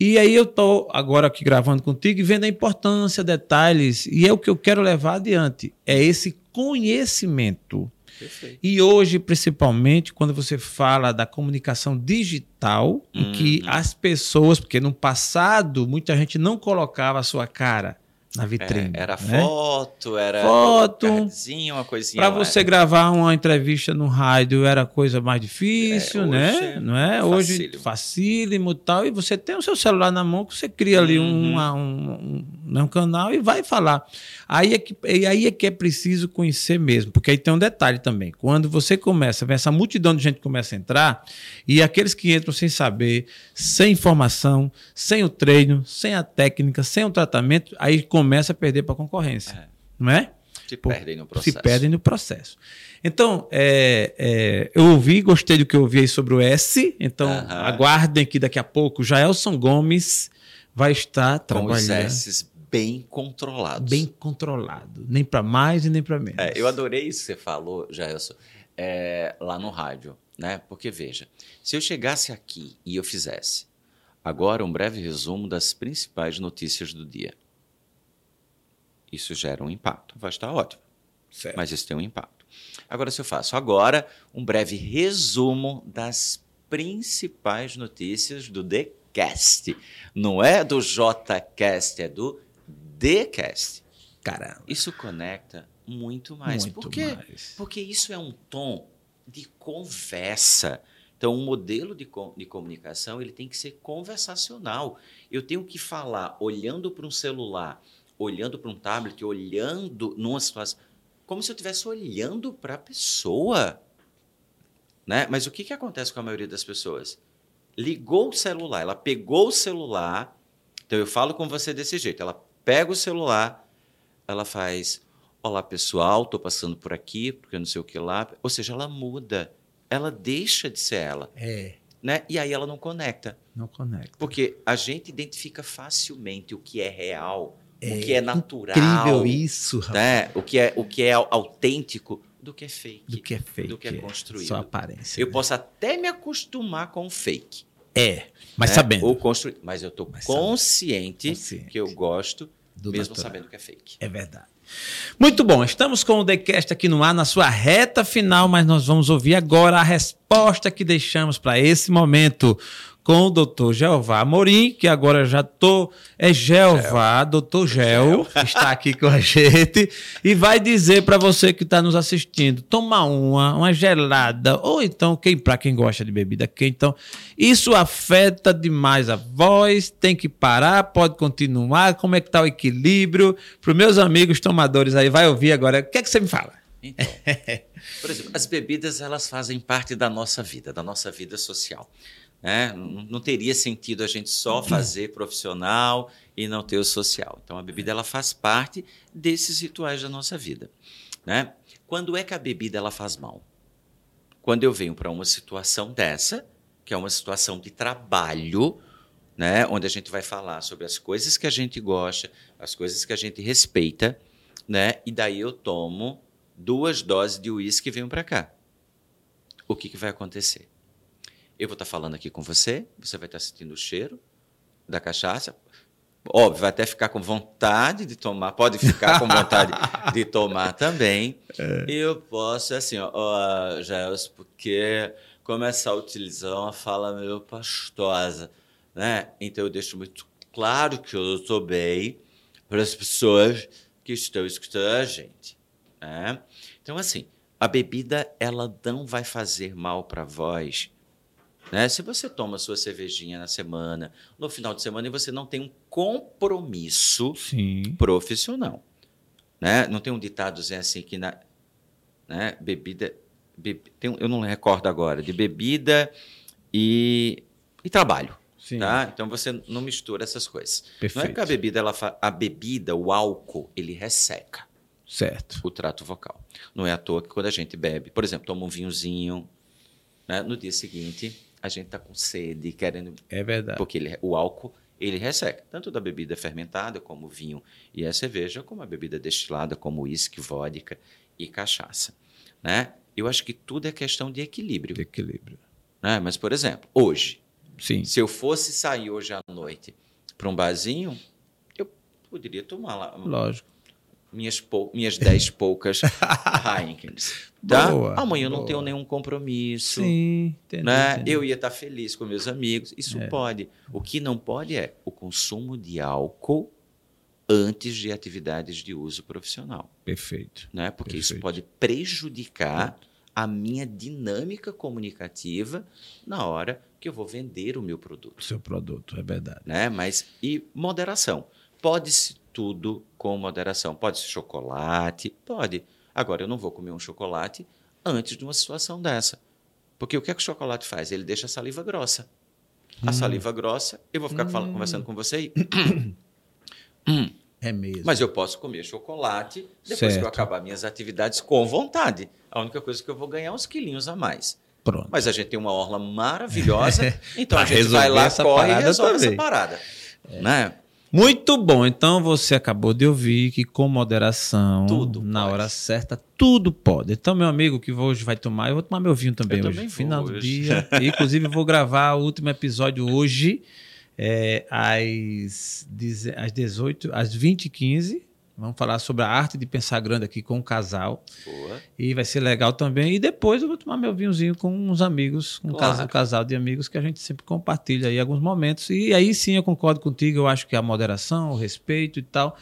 E aí eu estou agora aqui gravando contigo e vendo a importância, detalhes, e é o que eu quero levar adiante, é esse conhecimento. Perfeito. E hoje, principalmente, quando você fala da comunicação digital, em que uhum. as pessoas, porque no passado muita gente não colocava a sua cara, na vitrine. É, era né? foto, era foto, um uma coisinha. Para você gravar uma entrevista no rádio era coisa mais difícil, é, né? Não é? Hoje facílimo e tal. E você tem o seu celular na mão que você cria ali uhum. um, um, um, um, canal e vai falar. Aí é, que, aí é que é preciso conhecer mesmo, porque aí tem um detalhe também. Quando você começa, essa multidão de gente começa a entrar, e aqueles que entram sem saber, sem informação, sem o treino, sem a técnica, sem o tratamento, aí começa a perder para a concorrência. É. Não é? Se Por, perdem no processo. Se perdem no processo. Então, é, é, eu ouvi, gostei do que eu ouvi aí sobre o S. Então, uh -huh. aguardem que daqui a pouco Jaelson Gomes vai estar trabalhando. Com os bem controlados. Bem controlado. Nem para mais e nem para menos. É, eu adorei isso que você falou, Jaelson, é, lá no rádio. Né? Porque, veja, se eu chegasse aqui e eu fizesse agora um breve resumo das principais notícias do dia isso gera um impacto. Vai estar ótimo. Certo. Mas isso tem um impacto. Agora, se eu faço agora um breve resumo das principais notícias do TheCast. Não é do JCast, é do TheCast. Caramba. Isso conecta muito mais. Muito Por quê? mais. Porque isso é um tom de conversa. Então, um modelo de, com, de comunicação ele tem que ser conversacional. Eu tenho que falar olhando para um celular olhando para um tablet, olhando numa situação, como se eu estivesse olhando para a pessoa. Né? Mas o que, que acontece com a maioria das pessoas? Ligou o celular, ela pegou o celular, então eu falo com você desse jeito, ela pega o celular, ela faz, olá pessoal, estou passando por aqui, porque não sei o que lá, ou seja, ela muda, ela deixa de ser ela. É. né? E aí ela não conecta. Não conecta. Porque a gente identifica facilmente o que é real, É o que é natural, Incrível isso, rapaz. né? O que é o que é autêntico do que é fake, Do que é fake. do que é construído. Sua aparência. Eu né? posso até me acostumar com o fake, É, mas né? sabendo. Ou construir, mas eu estou consciente, Consciente. que eu gosto, Do mesmo natural. sabendo que é fake. É verdade. Muito bom, estamos com o TheCast aqui no ar, na sua reta final, mas nós vamos ouvir agora a resposta que deixamos para esse momento com o doutor Jeová Amorim, que agora já tô é Jeová, doutor Gel, está aqui com a gente e vai dizer para você que está nos assistindo, toma uma, uma gelada, ou então, quem para quem gosta de bebida quente, então, isso afeta demais a voz, tem que parar, pode continuar, como é que tá o equilíbrio? Para os meus amigos tomadores aí, vai ouvir agora, o que é que você me fala? Então, por exemplo, as bebidas elas fazem parte da nossa vida, da nossa vida social. Né? Não não teria sentido a gente só fazer profissional e não ter o social. Então, a bebida ela faz parte desses rituais da nossa vida. Né? Quando é que a bebida ela faz mal? Quando eu venho para uma situação dessa, que é uma situação de trabalho, né? onde a gente vai falar sobre as coisas que a gente gosta, as coisas que a gente respeita, né? e daí eu tomo duas doses de uísque e venho para cá. O que, que vai acontecer? Eu vou estar falando aqui com você, você vai estar sentindo o cheiro da cachaça. Óbvio, vai até ficar com vontade de tomar, pode ficar com vontade de tomar também. E eu posso, assim, ó, ó Gels, porque começar a utilizar uma fala meio pastosa, né? Então eu deixo muito claro que eu estou bem para as pessoas que estão escutando a gente. Né? Então, assim, a bebida ela não vai fazer mal para voz. Né? Se você toma sua cervejinha na semana, no final de semana, e você não tem um compromisso Sim. profissional. Né? Não tem um ditado assim que na né? bebida. be- tem eu não recordo agora, de bebida e, e trabalho. Sim. Tá? Então você não mistura essas coisas. Não é Perfeito. que a bebida, ela fa- a bebida, o álcool, ele resseca Certo. o trato vocal. Não é à toa que quando a gente bebe, por exemplo, toma um vinhozinho, né? no dia seguinte a gente está com sede, querendo. É verdade. Porque ele- o álcool ele resseca, tanto da bebida fermentada, como o vinho e a cerveja, como a bebida destilada, como uísque, vodka e cachaça. Né? Eu acho que tudo é questão de equilíbrio. De equilíbrio. Né? Mas, por exemplo, hoje, Sim. se eu fosse sair hoje à noite para um barzinho, eu poderia tomar lá Lógico. Minhas, pou, minhas dez poucas Heinekens. Tá? Boa, Amanhã eu não tenho nenhum compromisso. Sim, entendi, Né? entendi. Eu ia estar feliz com meus amigos. Isso É. pode. O que não pode é o consumo de álcool antes de atividades de uso profissional. Perfeito. Né? Porque isso Perfeito. pode prejudicar a minha dinâmica comunicativa na hora que eu vou vender o meu O produto. seu produto, é verdade. né? Mas e moderação. Pode-se tudo com moderação. Pode ser chocolate, pode. Agora eu não vou comer um chocolate antes de uma situação dessa. Porque o que é que o chocolate faz? Ele deixa a saliva grossa. A saliva grossa, eu vou ficar falando- conversando com você e Hum, É mesmo. mas eu posso comer chocolate depois que Certo. eu acabar minhas atividades com vontade. A única coisa é que eu vou ganhar é uns quilinhos a mais. Pronto. Mas a gente tem uma orla maravilhosa, então a gente vai lá, corre e resolve também. essa parada. Né? Muito bom. Então você acabou de ouvir que com moderação, Tudo na pode. hora certa, tudo pode. Então, meu amigo que hoje vai tomar, eu vou tomar meu vinho também Eu hoje. também Final do hoje. dia. Inclusive, vou gravar o último episódio hoje, é, às, às 18, às 20h15. Vamos falar sobre a arte de pensar grande aqui com o casal. Boa. E vai ser legal também. E depois eu vou tomar meu vinhozinho com uns amigos, um Claro. casal, um casal de amigos que a gente sempre compartilha aí alguns momentos. E aí sim eu concordo contigo, eu acho que a moderação, o respeito e tal.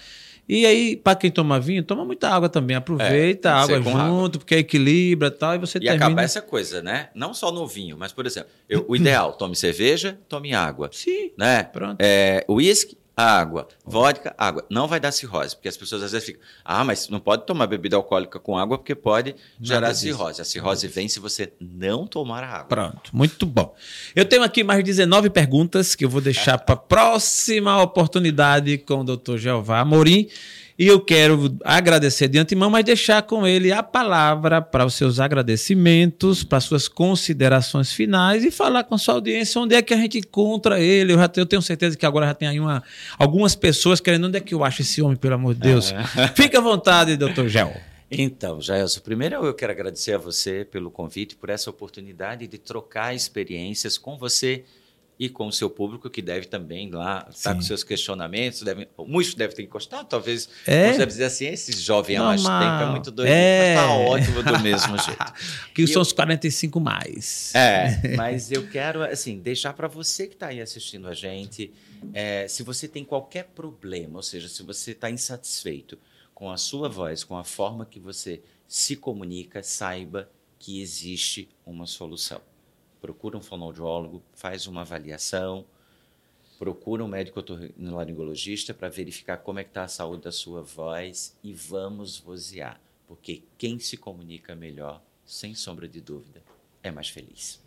E aí, para quem toma vinho, toma muita água também. Aproveita É, a água junto, porque equilibra e tal. E você E termina. acabar essa coisa, né? Não só no vinho, mas, por exemplo, eu- o ideal, tome cerveja, tome água. Sim, Né? pronto. É, uísque, água. Vodka, água. Não vai dar cirrose, porque as pessoas às vezes ficam, ah, mas não pode tomar bebida alcoólica com água porque pode gerar disso. cirrose. A cirrose vem se você não tomar a água. Pronto, muito bom. Eu tenho aqui mais 19 perguntas que eu vou deixar para próxima oportunidade com o Dr. Jeová Amorim. E eu quero agradecer de antemão, mas deixar com ele a palavra para os seus agradecimentos, para suas considerações finais e falar com a sua audiência onde é que a gente encontra ele. Eu, já, eu tenho certeza que agora já tem aí uma, algumas pessoas querendo onde é que eu acho esse homem, pelo amor de Deus. É. Fique à vontade, doutor Gel. Então, Jaelson, primeiro eu quero agradecer a você pelo convite, por essa oportunidade de trocar experiências com você e com o seu público, que deve também lá estar tá com seus questionamentos. Deve, muitos devem ter encostado, talvez. É. Você deve dizer assim: esse jovem há mais tempo é muito doido, é. mas está ótimo do mesmo jeito. que e são eu, os 45 mais. É, mas eu quero assim deixar para você que está aí assistindo a gente, é, se você tem qualquer problema, ou seja, se você está insatisfeito com a sua voz, com a forma que você se comunica, saiba que existe uma solução. Procura um fonoaudiólogo, faz uma avaliação, procura um médico otorrinolaringologista para verificar como é que está a saúde da sua voz e vamos vozear, porque quem se comunica melhor, sem sombra de dúvida, é mais feliz.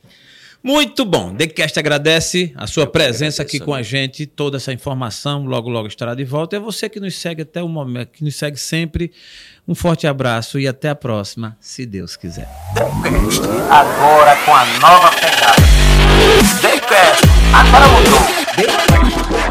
Muito bom. TheCast agradece a sua Eu presença aqui com a gente, toda essa informação. Logo, logo estará de volta. É você que nos segue até o momento, que nos segue sempre. Um forte abraço e até a próxima, se Deus quiser. Agora com a nova pegada. Agora mudou.